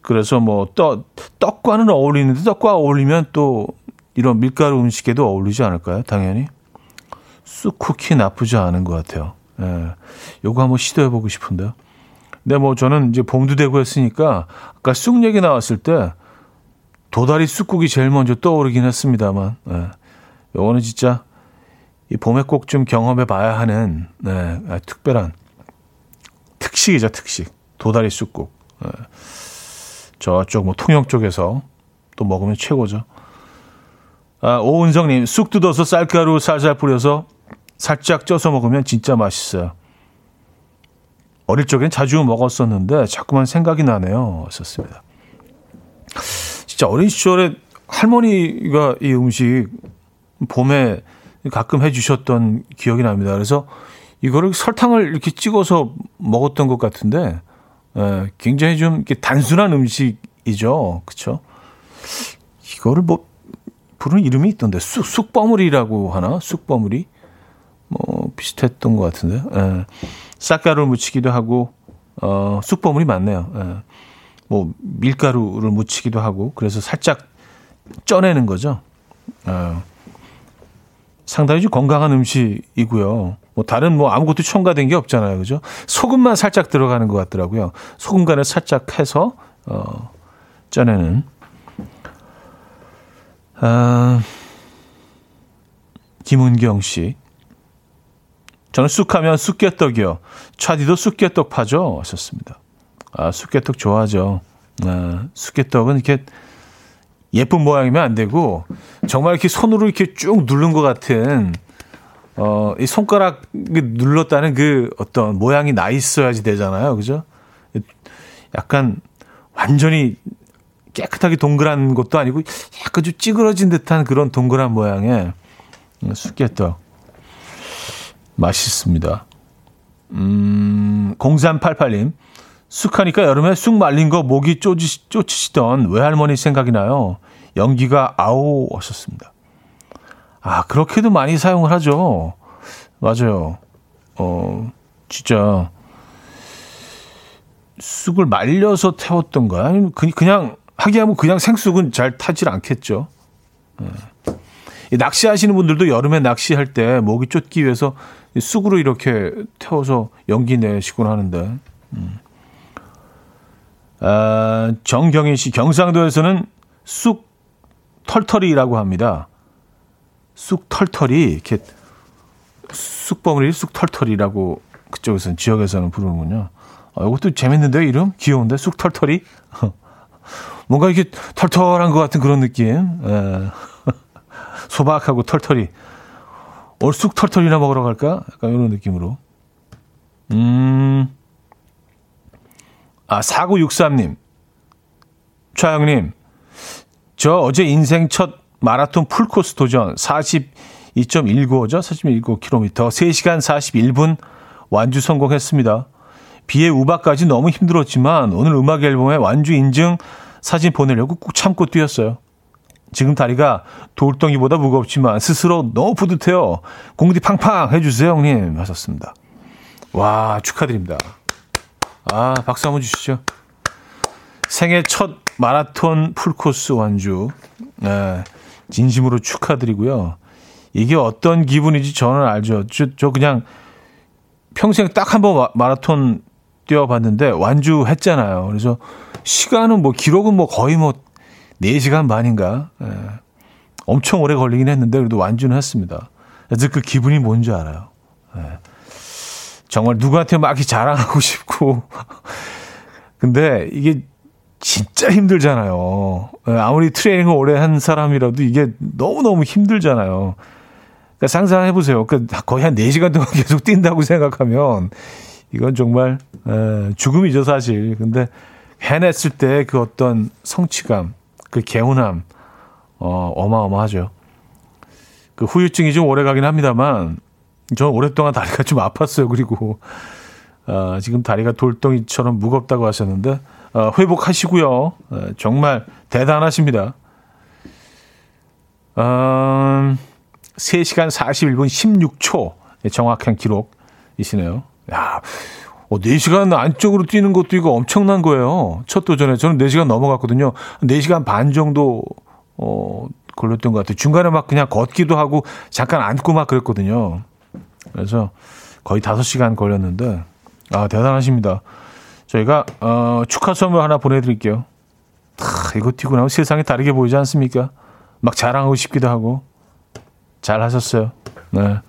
그래서 뭐 떡, 떡과는 어울리는데 떡과 어울리면 또 이런 밀가루 음식에도 어울리지 않을까요? 당연히. 쑥 쿠키 나쁘지 않은 것 같아요. 예. 요거 한번 시도해보고 싶은데요. 근데 뭐 저는 이제 되고 했으니까 아까 쑥 얘기 나왔을 때 도다리 쑥국이 제일 먼저 떠오르긴 했습니다만, 예. 요거는 진짜 이 봄에 꼭 좀 경험해 봐야 하는, 네, 아, 특별한 특식이죠, 특식. 도다리 쑥국. 예. 저쪽 뭐 통영 쪽에서 또 먹으면 최고죠. 아, 오은성님, 쑥 뜯어서 쌀가루 살살 뿌려서 살짝 쪄서 먹으면 진짜 맛있어요. 어릴 적엔 자주 먹었었는데 자꾸만 생각이 나네요. 썼습니다. 진짜 어린 시절에 할머니가 이 음식 봄에 가끔 해주셨던 기억이 납니다. 그래서 이거를 설탕을 이렇게 찍어서 먹었던 것 같은데 예, 굉장히 좀 이렇게 단순한 음식이죠. 그쵸? 이거를 뭐, 부르는 이름이 있던데, 쑥, 쑥버무리라고 하나? 쑥버무리? 뭐, 비슷했던 것 같은데. 예. 쌀가루를 묻히기도 하고, 어, 쑥버무리 맞네요. 예. 뭐 밀가루를 묻히기도 하고 그래서 살짝 쪄내는 거죠. 어, 상당히 좀 건강한 음식이고요. 뭐 다른 뭐 아무것도 첨가된 게 없잖아요. 그죠? 소금만 살짝 들어가는 것 같더라고요. 소금 간을 살짝 해서 어, 쪄내는. 아, 김은경 씨. 저는 쑥하면 쑥개떡이요. 차디도 쑥개떡 파죠? 하셨습니다. 아, 쑥개떡 좋아하죠. 아, 쑥개떡은 이렇게 예쁜 모양이면 안 되고 정말 이렇게 손으로 이렇게 쭉 누른 것 같은 어, 이 손가락 눌렀다는 그 어떤 모양이 나 있어야지 되잖아요. 그죠? 약간 완전히 깨끗하게 동그란 것도 아니고 약간 좀 찌그러진 듯한 그런 동그란 모양의 쑥개떡. 맛있습니다. 음, 0388님. 쑥하니까 여름에 쑥 말린 거 목이 쫓으시, 쫓으시던 외할머니 생각이 나요. 연기가 아오 하셨습니다. 아, 그렇게도 많이 사용을 하죠. 맞아요. 어, 진짜 쑥을 말려서 태웠던 거야? 아니면 그냥 하기하면 그냥 생쑥은 잘 타질 않겠죠. 네. 낚시하시는 분들도 여름에 낚시할 때 목이 쫓기 위해서 쑥으로 이렇게 태워서 연기 내시곤 하는데. 음. 아, 정경희 씨, 경상도에서는 쑥 털털이라고 합니다. 쑥 털털이, 이렇게 쑥버무리 쑥 털털이라고 그쪽에서는, 지역에서는 부르는군요. 아, 이것도 재밌는데, 이름? 귀여운데? 쑥 털털이? 뭔가 이렇게 털털한 것 같은 그런 느낌. 에. 소박하고 털털이. 얼쑥 털털이나 먹으러 갈까? 약간 이런 느낌으로. 음. 아, 4963님. 최영님. 저 어제 인생 첫 마라톤 풀코스 도전 42.19죠? 42.19km. 3시간 41분 완주 성공했습니다. 비에 우박까지 너무 힘들었지만 오늘 음악 앨범에 완주 인증 사진 보내려고 꾹 참고 뛰었어요. 지금 다리가 돌덩이보다 무겁지만 스스로 너무 뿌듯해요. 공디 팡팡 해주세요, 형님. 하셨습니다. 와, 축하드립니다. 아, 박수 한번 주시죠. 생애 첫 마라톤 풀코스 완주. 네, 진심으로 축하드리고요. 이게 어떤 기분인지 저는 알죠. 저, 저 그냥 평생 딱 한 번 마라톤 뛰어봤는데 완주했잖아요. 그래서 시간은 뭐 기록은 뭐 거의 뭐 4시간 반인가. 예. 엄청 오래 걸리긴 했는데 그래도 완주는 했습니다. 그래서 그 기분이 뭔지 알아요. 예. 정말 누구한테 막 자랑하고 싶고. 근데 이게 진짜 힘들잖아요. 예. 아무리 트레이닝을 오래 한 사람이라도 이게 너무너무 힘들잖아요. 그러니까 상상해 보세요. 그 거의 한 4시간 동안 계속 뛴다고 생각하면 이건 정말 에, 죽음이죠, 사실. 근데 해냈을 때 그 어떤 성취감, 그 개운함, 어, 어마어마하죠. 그 후유증이 좀 오래 가긴 합니다만, 저는 오랫동안 다리가 좀 아팠어요. 그리고, 어, 지금 다리가 돌덩이처럼 무겁다고 하셨는데, 어, 회복하시고요. 어, 정말 대단하십니다. 어, 3시간 41분 16초 정확한 기록이시네요. 야, 어, 4시간 안쪽으로 뛰는 것도 이거 엄청난 거예요. 첫 도전에. 저는 4시간 넘어갔거든요. 4시간 반 정도, 어, 걸렸던 것 같아요. 중간에 막 그냥 걷기도 하고 잠깐 앉고 막 그랬거든요. 그래서 거의 5시간 걸렸는데, 아, 대단하십니다. 저희가, 어, 축하 선물 하나 보내드릴게요. 하, 이거 뛰고 나면 세상이 다르게 보이지 않습니까? 막 자랑하고 싶기도 하고. 잘 하셨어요. 네.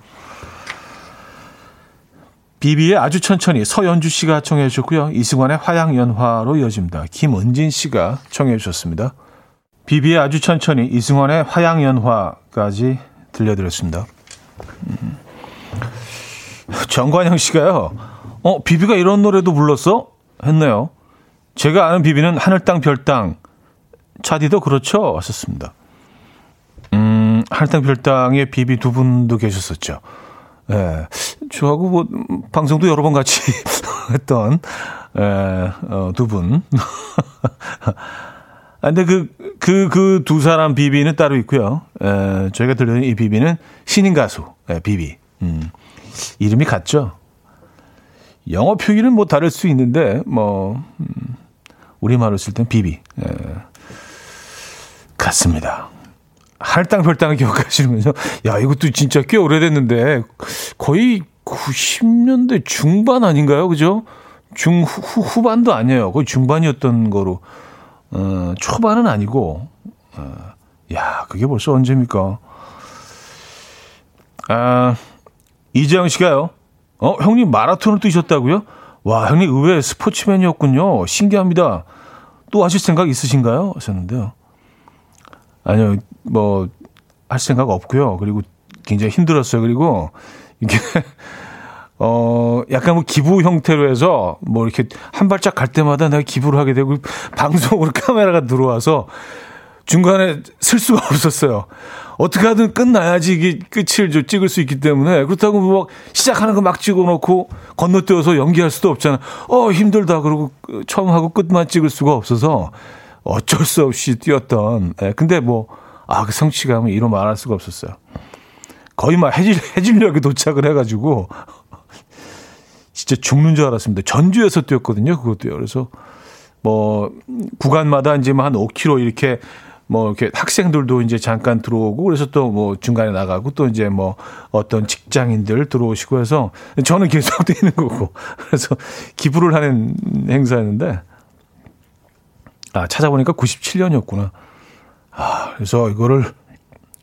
비비의 아주 천천히 서연주 씨가 청해 주셨고요. 이승환의 화양연화로 이어집니다. 김은진 씨가 청해 주셨습니다. 비비의 아주 천천히 이승환의 화양연화까지 들려드렸습니다. 음. 정관영 씨가요. 어, 비비가 이런 노래도 불렀어? 했네요. 제가 아는 비비는 하늘 땅, 별 땅. 차디도 그렇죠? 하셨습니다. 음, 하늘 땅, 별 땅에 비비 두 분도 계셨었죠. 예. 네. 저하고 뭐 방송도 여러 번 같이 했던 예, 어, 두 분. 아, 근데 그, 그, 그 두 사람 비비는 따로 있고요. 에, 저희가 들려는 이 비비는 신인 가수, 에, 비비. 음, 이름이 같죠. 영어 표기는 뭐 다를 수 있는데, 뭐, 음, 우리말로 쓸 땐 비비. 예. 같습니다. 할당별당을 기억하시는군요. 야, 이것도 진짜 꽤 오래됐는데, 거의 90년대 중반 아닌가요? 그죠? 중, 후, 후반도 아니에요. 거의 중반이었던 거로. 어, 초반은 아니고, 어, 야, 그게 벌써 언제입니까? 아, 이재영 씨가요. 어, 형님 마라톤을 뛰셨다고요? 와, 형님 의외 스포츠맨이었군요. 신기합니다. 또 하실 생각 있으신가요? 하셨는데요. 아니요, 뭐, 할 생각 없고요. 그리고 굉장히 힘들었어요. 그리고 이게, 어, 약간 뭐 기부 형태로 해서 뭐 이렇게 한 발짝 갈 때마다 내가 기부를 하게 되고 방송으로 카메라가 들어와서 중간에 쓸 수가 없었어요. 어떻게 하든 끝나야지 이게 끝을 좀 찍을 수 있기 때문에 그렇다고 뭐 시작하는 거 막 찍어 놓고 건너뛰어서 연기할 수도 없잖아. 어, 힘들다. 그러고 처음 하고 끝만 찍을 수가 없어서 어쩔 수 없이 뛰었던. 예, 근데 뭐, 아, 그 성취감은 이로 말할 수가 없었어요. 거의 막 해질, 해질녘에 도착을 해가지고 진짜 죽는 줄 알았습니다. 전주에서 뛰었거든요. 그것도요. 그래서 뭐 구간마다 이제 뭐한 5km 이렇게 뭐 이렇게 학생들도 이제 잠깐 들어오고 그래서 또 뭐 중간에 나가고 또 이제 뭐 어떤 직장인들 들어오시고 해서 저는 계속 뛰는 거고 그래서 기부를 하는 행사였는데 아 찾아보니까 97년이었구나. 아 그래서 이거를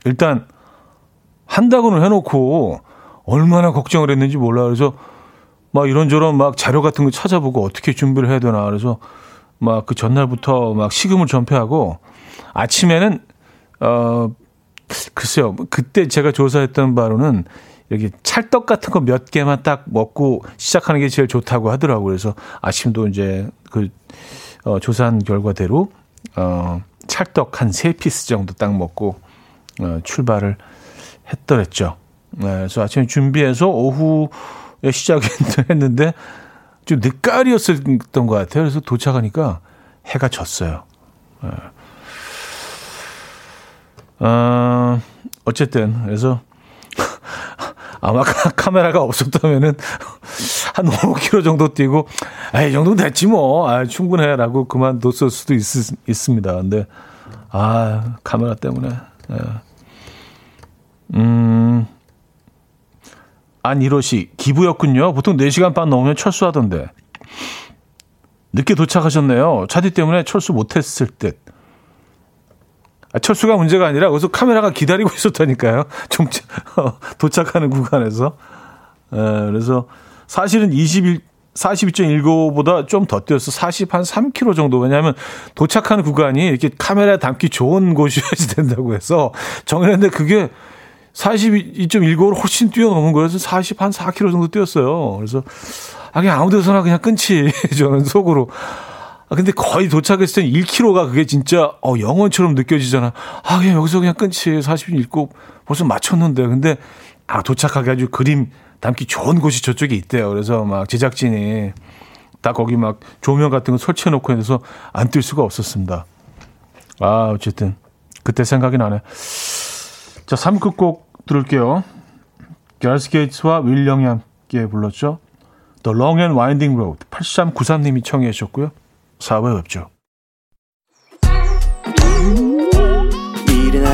일단 한다고는 해놓고 얼마나 걱정을 했는지 몰라 그래서 막 이런저런 막 자료 같은 거 찾아보고 어떻게 준비를 해야 되나 그래서 막 그 전날부터 막 식음을 전폐하고 아침에는 어 글쎄요 그때 제가 조사했던 바로는 여기 찰떡 같은 거 몇 개만 딱 먹고 시작하는 게 제일 좋다고 하더라고요. 그래서 아침도 이제 그 어, 조사한 결과대로 어, 찰떡 한 세 피스 정도 딱 먹고 어, 출발을 했더랬죠. 네, 그래서 아침에 준비해서 오후에 시작했는데 좀 늦가을이었던 것 같아요. 그래서 도착하니까 해가 졌어요. 네. 어, 어쨌든 그래서 아마 카메라가 없었다면은 한 5km 정도 뛰고 아 이 정도 됐지 뭐 아, 충분해라고 그만뒀을 수도 있, 있습니다. 근데 아 카메라 때문에 예. 음 안이로시 기부였군요. 보통 4시간 반 넘으면 철수하던데 늦게 도착하셨네요. 차디 때문에 철수 못했을 듯. 아, 철수가 문제가 아니라 거기서 카메라가 기다리고 있었다니까요. 좀 도착하는 구간에서. 에, 그래서 사실은 21 42.19보다 좀 더 뛰어서 40 한 3km 정도. 왜냐하면 도착하는 구간이 이렇게 카메라에 담기 좋은 곳이어야 된다고 해서 정했는데 그게 42.19를 훨씬 뛰어넘은 거여서 40 한 4km 정도 뛰었어요. 그래서 아, 그냥 아무 데서나 그냥 끊지. 저는 속으로. 아, 근데 거의 도착했을 때 1km가 그게 진짜, 어, 영원처럼 느껴지잖아. 아, 그냥 여기서 그냥 끊지. 40분 읽고 벌써 맞췄는데. 근데, 아, 도착하게 아주 그림 담기 좋은 곳이 저쪽에 있대요. 그래서 막 제작진이 다 거기 막 조명 같은 거 설치해 놓고 해서 안뛸 수가 없었습니다. 아, 어쨌든. 그때 생각이 나네. 자, 3급 곡 들을게요. 게스 게이츠와 윌령이 함께 불렀죠. The Long and Winding Road. 8393님이 청해 주셨고요. 4부에 뵙죠.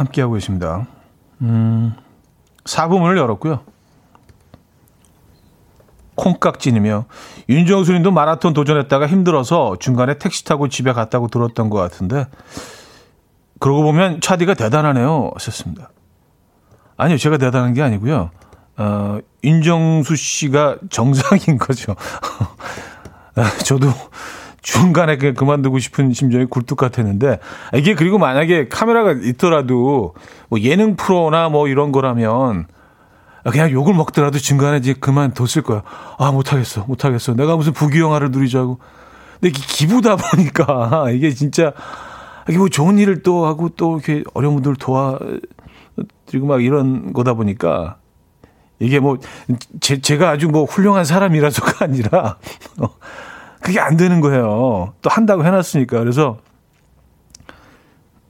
함께하고 계십니다. 음, 4부 문을 열었고요. 콩깍지님이요. 윤정수 님도 마라톤 도전했다가 힘들어서 중간에 택시 타고 집에 갔다고 들었던 것 같은데, 그러고 보면 차디가 대단하네요. 하셨습니다. 아니요, 제가 대단한 게 아니고요. 어, 윤정수 씨가 정상인 거죠. 저도 중간에 그냥 그만두고 싶은 심정이 굴뚝 같았는데 이게 그리고 만약에 카메라가 있더라도 뭐 예능 프로나 뭐 이런 거라면 그냥 욕을 먹더라도 중간에 이제 그만뒀을 거야. 아 못하겠어, 못하겠어. 내가 무슨 부귀영화를 누리자고. 근데 이게 기부다 보니까 이게 진짜 이게 뭐 좋은 일을 또 하고 또 이렇게 어려운 분들 도와 드리고 막 이런 거다 보니까 이게 뭐 제, 제가 아주 뭐 훌륭한 사람이라서가 아니라 어, 그게 안 되는 거예요. 또 한다고 해놨으니까 그래서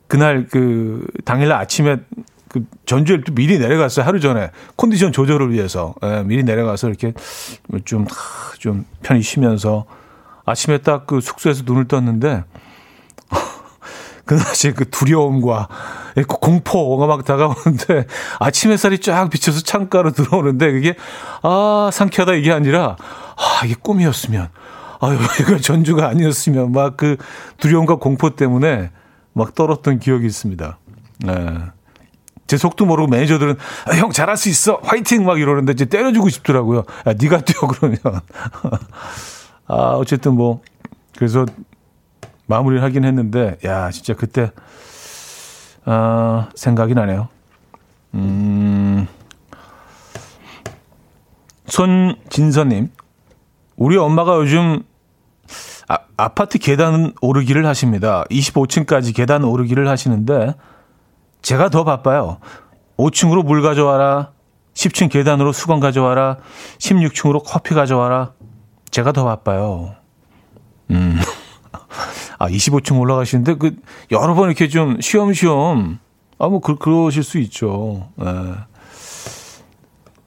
그날 그 당일날 아침에 그 전주에 또 미리 내려갔어요. 하루 전에 컨디션 조절을 위해서 예, 미리 내려가서 이렇게 좀좀 좀 편히 쉬면서 아침에 딱 그 숙소에서 눈을 떴는데 그날의 그 두려움과 공포가 막 다가오는데 아침 햇살이 쫙 비쳐서 창가로 들어오는데 그게 아 상쾌하다 이게 아니라 아 이게 꿈이었으면 아유 이거 전주가 아니었으면 막 그 두려움과 공포 때문에 막 떨었던 기억이 있습니다. 네. 제 속도 모르고 매니저들은 아, 형 잘할 수 있어 화이팅 막 이러는데 이제 때려주고 싶더라고요. 야, 네가 뛰어 그러면 아 어쨌든 뭐 그래서 마무리를 하긴 했는데, 야, 진짜 그때, 아, 생각이 나네요. 음, 손진서님, 우리 엄마가 요즘 아, 아파트 계단 오르기를 하십니다. 25층까지 계단 오르기를 하시는데, 제가 더 바빠요. 5층으로 물 가져와라. 10층 계단으로 수건 가져와라. 16층으로 커피 가져와라. 제가 더 바빠요. 음. 아, 25층 올라가시는데 그 여러 번 이렇게 좀 쉬엄쉬엄 아, 뭐 그, 그러실 수 있죠. 네.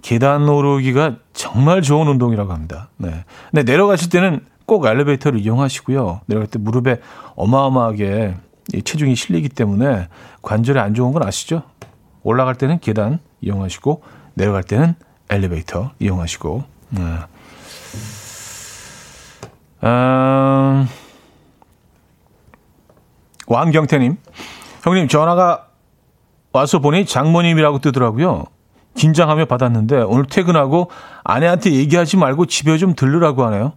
계단 오르기가 정말 좋은 운동이라고 합니다. 네. 근데 내려가실 때는 꼭 엘리베이터를 이용하시고요. 내려갈 때 무릎에 어마어마하게 체중이 실리기 때문에 관절에 안 좋은 건 아시죠? 올라갈 때는 계단 이용하시고 내려갈 때는 엘리베이터 이용하시고. 네. 음... 왕경태님, 형님 전화가 와서 보니 장모님이라고 뜨더라고요. 긴장하며 받았는데 오늘 퇴근하고 아내한테 얘기하지 말고 집에 좀 들르라고 하네요.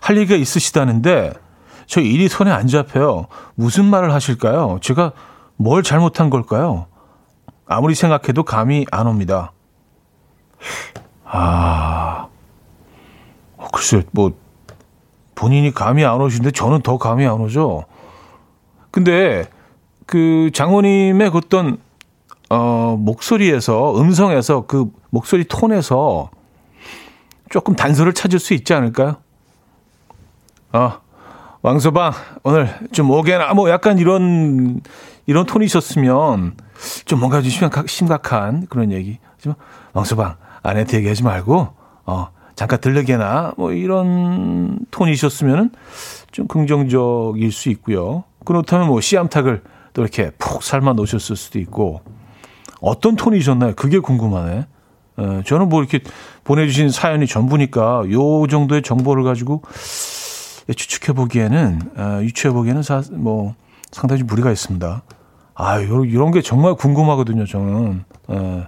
할 얘기가 있으시다는데 저 일이 손에 안 잡혀요. 무슨 말을 하실까요? 제가 뭘 잘못한 걸까요? 아무리 생각해도 감이 안 옵니다. 아, 어, 글쎄, 뭐, 본인이 감이 안 오시는데 저는 더 감이 안 오죠. 근데 그 장모님의 그 어떤 어 목소리에서 음성에서 그 목소리 톤에서 조금 단서를 찾을 수 있지 않을까요? 어, 왕서방 오늘 좀 오게나 뭐 약간 이런 이런 톤이셨으면 좀 뭔가 좀 심각, 심각한 그런 얘기. 하지만 왕서방 아내한테 얘기하지 말고 어 잠깐 들르게나 뭐 이런 톤이셨으면은 좀 긍정적일 수 있고요. 그렇다면 뭐 씨암탉을 또 이렇게 푹 삶아 놓으셨을 수도 있고 어떤 톤이셨나요? 그게 궁금하네. 에, 어, 저는 뭐 이렇게 보내주신 사연이 전부니까 요 정도의 정보를 가지고 추측해 보기에는 어, 유추해 보기에는 사, 뭐 상당히 무리가 있습니다. 아, 이런, 이런 게 정말 궁금하거든요. 저는 에,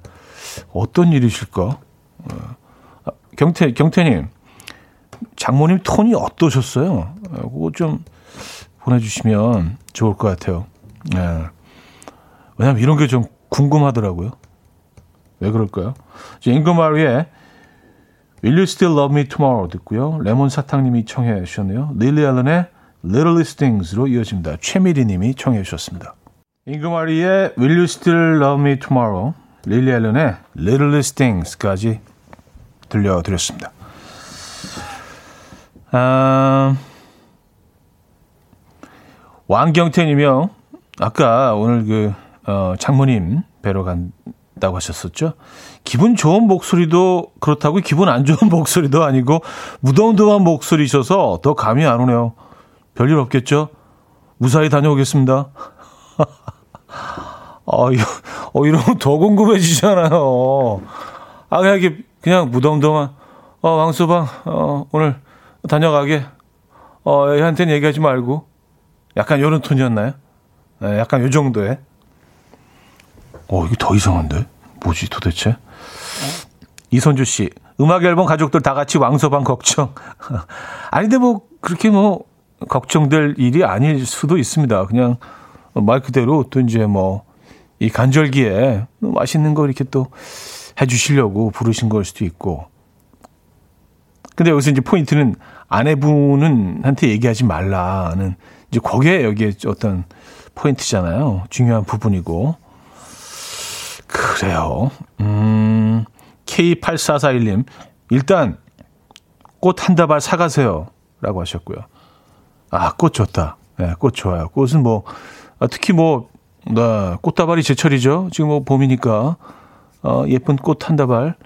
어떤 일이실까? 에, 아, 경태 경태님 장모님 톤이 어떠셨어요? 그거 좀 보내주시면 좋을 것 같아요. 네. 왜냐면 이런 게 좀 궁금하더라고요. 왜 그럴까요? 잉그마리의 Will You Still Love Me Tomorrow 듣고요. 레몬 사탕님이 청해 주셨네요. 릴리 앨런의 Littlest Things로 이어집니다. 최미리 님이 청해 주셨습니다. 잉그마리의 Will You Still Love Me Tomorrow, 릴리 앨런의 Littlest Things까지 들려드렸습니다. 아... 왕경태님이요. 아까 오늘 그 어, 장모님 뵈러 간다고 하셨었죠. 기분 좋은 목소리도 그렇다고 기분 안 좋은 목소리도 아니고 무덤덤한 목소리셔서 더 감이 안 오네요. 별일 없겠죠? 무사히 다녀오겠습니다. 어, 이거, 어, 이러면 더 궁금해지잖아요. 아, 그냥 그냥 무덤덤한, 어, 왕소방, 어, 오늘 다녀가게. 어, 얘한테는 얘기하지 말고. 약간 요런 톤이었나요? 네, 약간 요 정도의. 어, 이게 더 이상한데? 뭐지 도대체? 이선주 씨, 음악 앨범 가족들 다 같이 왕서방 걱정. 아닌데 뭐 그렇게 뭐 걱정될 일이 아닐 수도 있습니다. 그냥 말 그대로 또 이제 뭐 이 간절기에 맛있는 거 이렇게 또 해주시려고 부르신 걸 수도 있고. 근데 여기서 이제 포인트는 아내분은 한테 얘기하지 말라는 이제 거기에 여기에 어떤 포인트잖아요. 중요한 부분이고. 그래요. 음, K8441님, 일단 꽃 한 다발 사가세요. 라고 하셨고요. 아, 꽃 좋다. 네, 꽃 좋아요. 꽃은 뭐, 아, 특히 뭐, 네, 꽃다발이 제철이죠. 지금 뭐 봄이니까, 어, 예쁜 꽃 한 다발.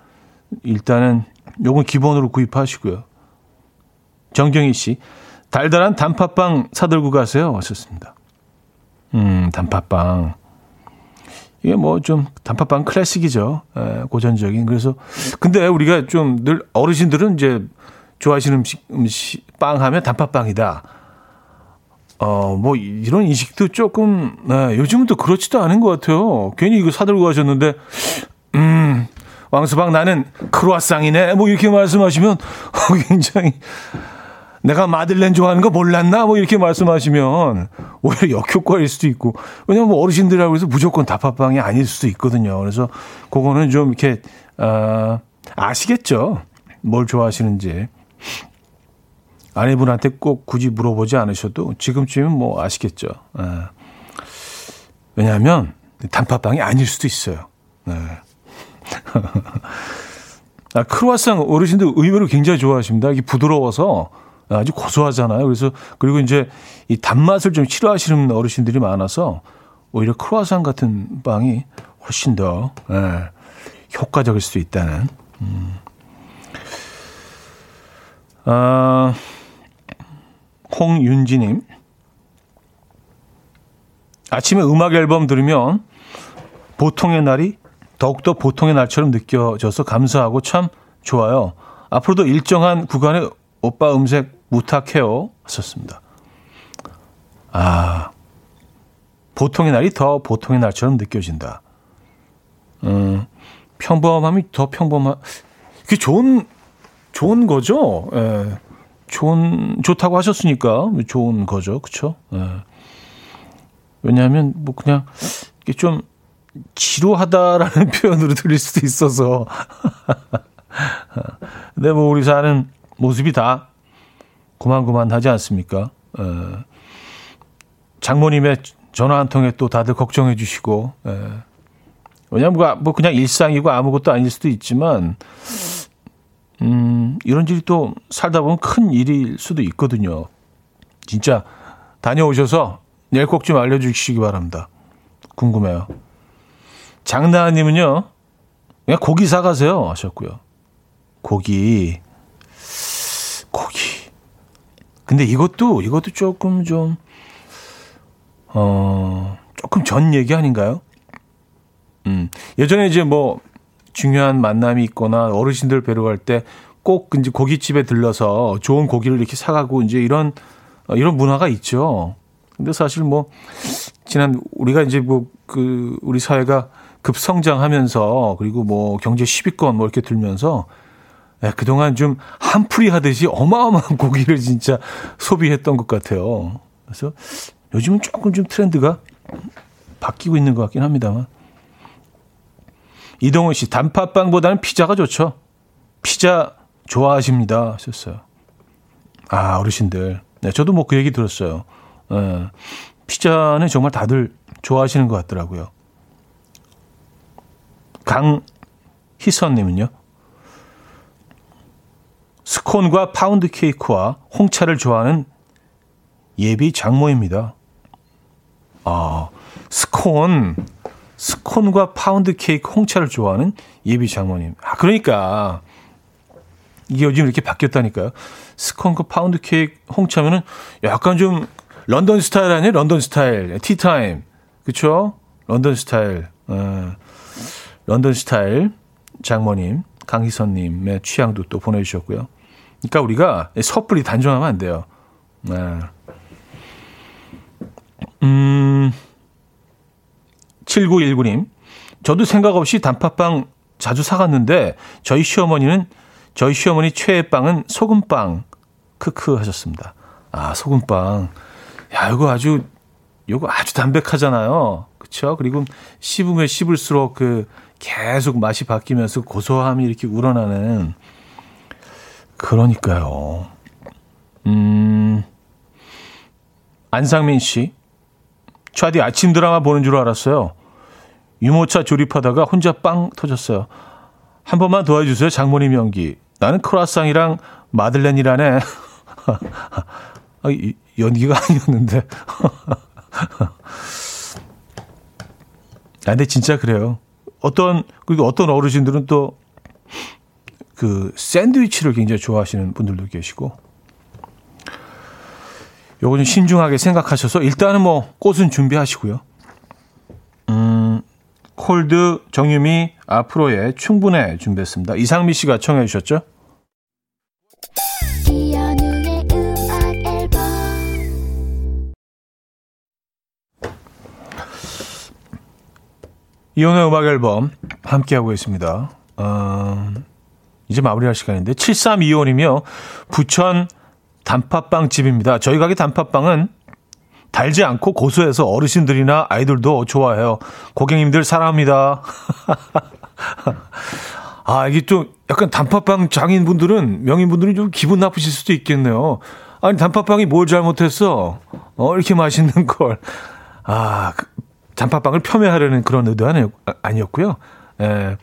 일단은 요건 기본으로 구입하시고요. 정경희 씨, 달달한 단팥빵 사들고 가세요. 하셨습니다. 음, 단팥빵. 이게 뭐 좀 단팥빵 클래식이죠. 에, 고전적인. 그래서 근데 우리가 좀 늘 어르신들은 이제 좋아하시는 음식, 음식 빵 하면 단팥빵이다. 어, 뭐 이런 인식도 조금 네, 요즘은 또 그렇지도 않은 것 같아요. 괜히 이거 사들고 가셨는데 음, 왕수방 나는 크로아상이네. 뭐 이렇게 말씀하시면 굉장히 내가 마들렌 좋아하는 거 몰랐나? 뭐 이렇게 말씀하시면 오히려 역효과일 수도 있고. 왜냐면 뭐 어르신들이라고 해서 무조건 다팥빵이 아닐 수도 있거든요. 그래서 그거는 좀 이렇게, 어, 아시겠죠? 뭘 좋아하시는지. 아내분한테 꼭 굳이 물어보지 않으셔도 지금쯤은 뭐 아시겠죠. 예. 왜냐하면 단팥빵이 아닐 수도 있어요. 네. 아, 크루아상 어르신들 의외로 굉장히 좋아하십니다. 이게 부드러워서 아주 고소하잖아요. 그래서 그리고 이제 이 단맛을 좀 싫어하시는 어르신들이 많아서 오히려 크루아상 같은 빵이 훨씬 더 예, 효과적일 수도 있다는. 음. 아, 홍윤지님. 아침에 음악 앨범 들으면 보통의 날이 더욱더 보통의 날처럼 느껴져서 감사하고 참 좋아요. 앞으로도 일정한 구간에 오빠 음색 무탁해요. 하셨습니다. 아, 보통의 날이 더 보통의 날처럼 느껴진다. 음, 평범함이 더 평범한, 그게 좋은, 좋은 거죠. 예. 좋은, 좋다고 하셨으니까 좋은 거죠. 그쵸? 예. 왜냐하면 뭐 그냥 이게 좀 지루하다라는 표현으로 들릴 수도 있어서. 근데 뭐 우리 사는 모습이 다 고만고만하지 않습니까? 에, 장모님의 전화 한 통에 또 다들 걱정해 주시고, 에, 왜냐면 뭐, 뭐 그냥 일상이고 아무것도 아닐 수도 있지만, 음, 이런 일이 또 살다 보면 큰 일일 수도 있거든요. 진짜 다녀오셔서 내일 꼭 좀 알려주시기 바랍니다. 궁금해요. 장나님은요, 그냥 고기 사가세요. 하셨고요. 고기. 고기. 근데 이것도, 이것도 조금 좀, 어, 조금 전 얘기 아닌가요? 음, 예전에 이제 뭐, 중요한 만남이 있거나 어르신들 뵈러 갈 때 꼭 이제 고깃집에 들러서 좋은 고기를 이렇게 사가고 이제 이런, 어, 이런 문화가 있죠. 근데 사실 뭐, 지난, 우리가 이제 뭐, 그, 우리 사회가 급성장하면서 그리고 뭐 경제 10위권 뭐 이렇게 들면서 예, 그동안 좀 한풀이 하듯이 어마어마한 고기를 진짜 소비했던 것 같아요. 그래서 요즘은 조금 좀 트렌드가 바뀌고 있는 것 같긴 합니다만. 이동훈 씨, 단팥빵보다는 피자가 좋죠. 피자 좋아하십니다. 하셨어요. 아, 어르신들. 네, 저도 뭐 그 얘기 들었어요. 예, 피자는 정말 다들 좋아하시는 것 같더라고요. 강희선님은요. 스콘과 파운드 케이크와 홍차를 좋아하는 예비 장모입니다. 아, 스콘, 스콘과 파운드 케이크, 홍차를 좋아하는 예비 장모님. 아, 그러니까 이게 요즘 이렇게 바뀌었다니까요. 스콘과 파운드 케이크, 홍차면은 약간 좀 런던 스타일 아니에요? 런던 스타일. 티타임. 그쵸? 런던 스타일. 어, 런던 스타일 장모님, 강희선님의 취향도 또 보내주셨고요. 그러니까 우리가 섣불리 단정하면 안 돼요. 네. 음, 7919님. 저도 생각 없이 단팥빵 자주 사갔는데 저희 시어머니는 저희 시어머니 최애 빵은 소금빵 크크 하셨습니다. 아 소금빵. 야 이거 아주 이거 아주 담백하잖아요. 그렇죠? 그리고 씹으면 씹을수록 그 계속 맛이 바뀌면서 고소함이 이렇게 우러나는 그러니까요. 음, 안상민 씨. 차디 아침 드라마 보는 줄 알았어요. 유모차 조립하다가 혼자 빵 터졌어요. 한 번만 도와주세요, 장모님 연기. 나는 크로아상이랑 마들렌이라네. 아, 연기가 아니었는데. 아, 근데 진짜 그래요. 어떤, 그리고 어떤 어르신들은 또 그 샌드위치를 굉장히 좋아하시는 분들도 계시고. 요거 좀 신중하게 생각하셔서 일단은 뭐 꽃은 준비하시고요. 음, 콜드 정유미 앞으로의 충분해 준비했습니다. 이상미 씨가 청해 주셨죠? 이연우의 음악 앨범 함께하고 있습니다. 어, 이제 마무리할 시간인데 7325님이요. 부천 단팥빵 집입니다. 저희 가게 단팥빵은 달지 않고 고소해서 어르신들이나 아이들도 좋아해요. 고객님들 사랑합니다. 아, 이게 좀 약간 단팥빵 장인분들은, 명인분들은 좀 기분 나쁘실 수도 있겠네요. 아니, 단팥빵이 뭘 잘못했어? 어, 이렇게 맛있는 걸. 아, 그, 단팥빵을 폄훼하려는 그런 의도 아니었고요. 예.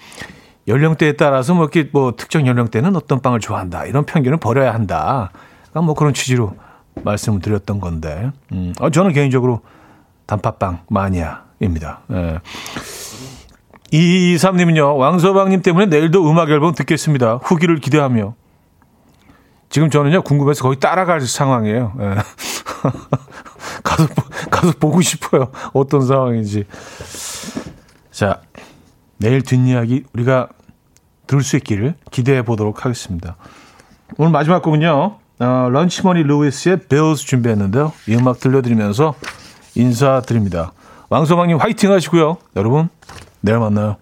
연령대에 따라서 뭐 이렇게 뭐 특정 연령대는 어떤 빵을 좋아한다. 이런 편견을 버려야 한다. 그러니까 뭐 그런 취지로 말씀을 드렸던 건데, 음, 어, 저는 개인적으로 단팥빵 마니아입니다. 예. 223님은요, 왕서방님 때문에 내일도 음악 앨범 듣겠습니다. 후기를 기대하며. 지금 저는요, 궁금해서 거의 따라갈 상황이에요. 예. 가서, 가서 보고 싶어요. 어떤 상황인지. 자, 내일 뒷이야기 우리가 들을 수 있기를 기대해 보도록 하겠습니다. 오늘 마지막 곡은요, 어, 런치머니 루이스의 베어스 준비했는데요. 이 음악 들려드리면서 인사드립니다. 왕소방님 화이팅 하시고요. 여러분, 내일 만나요.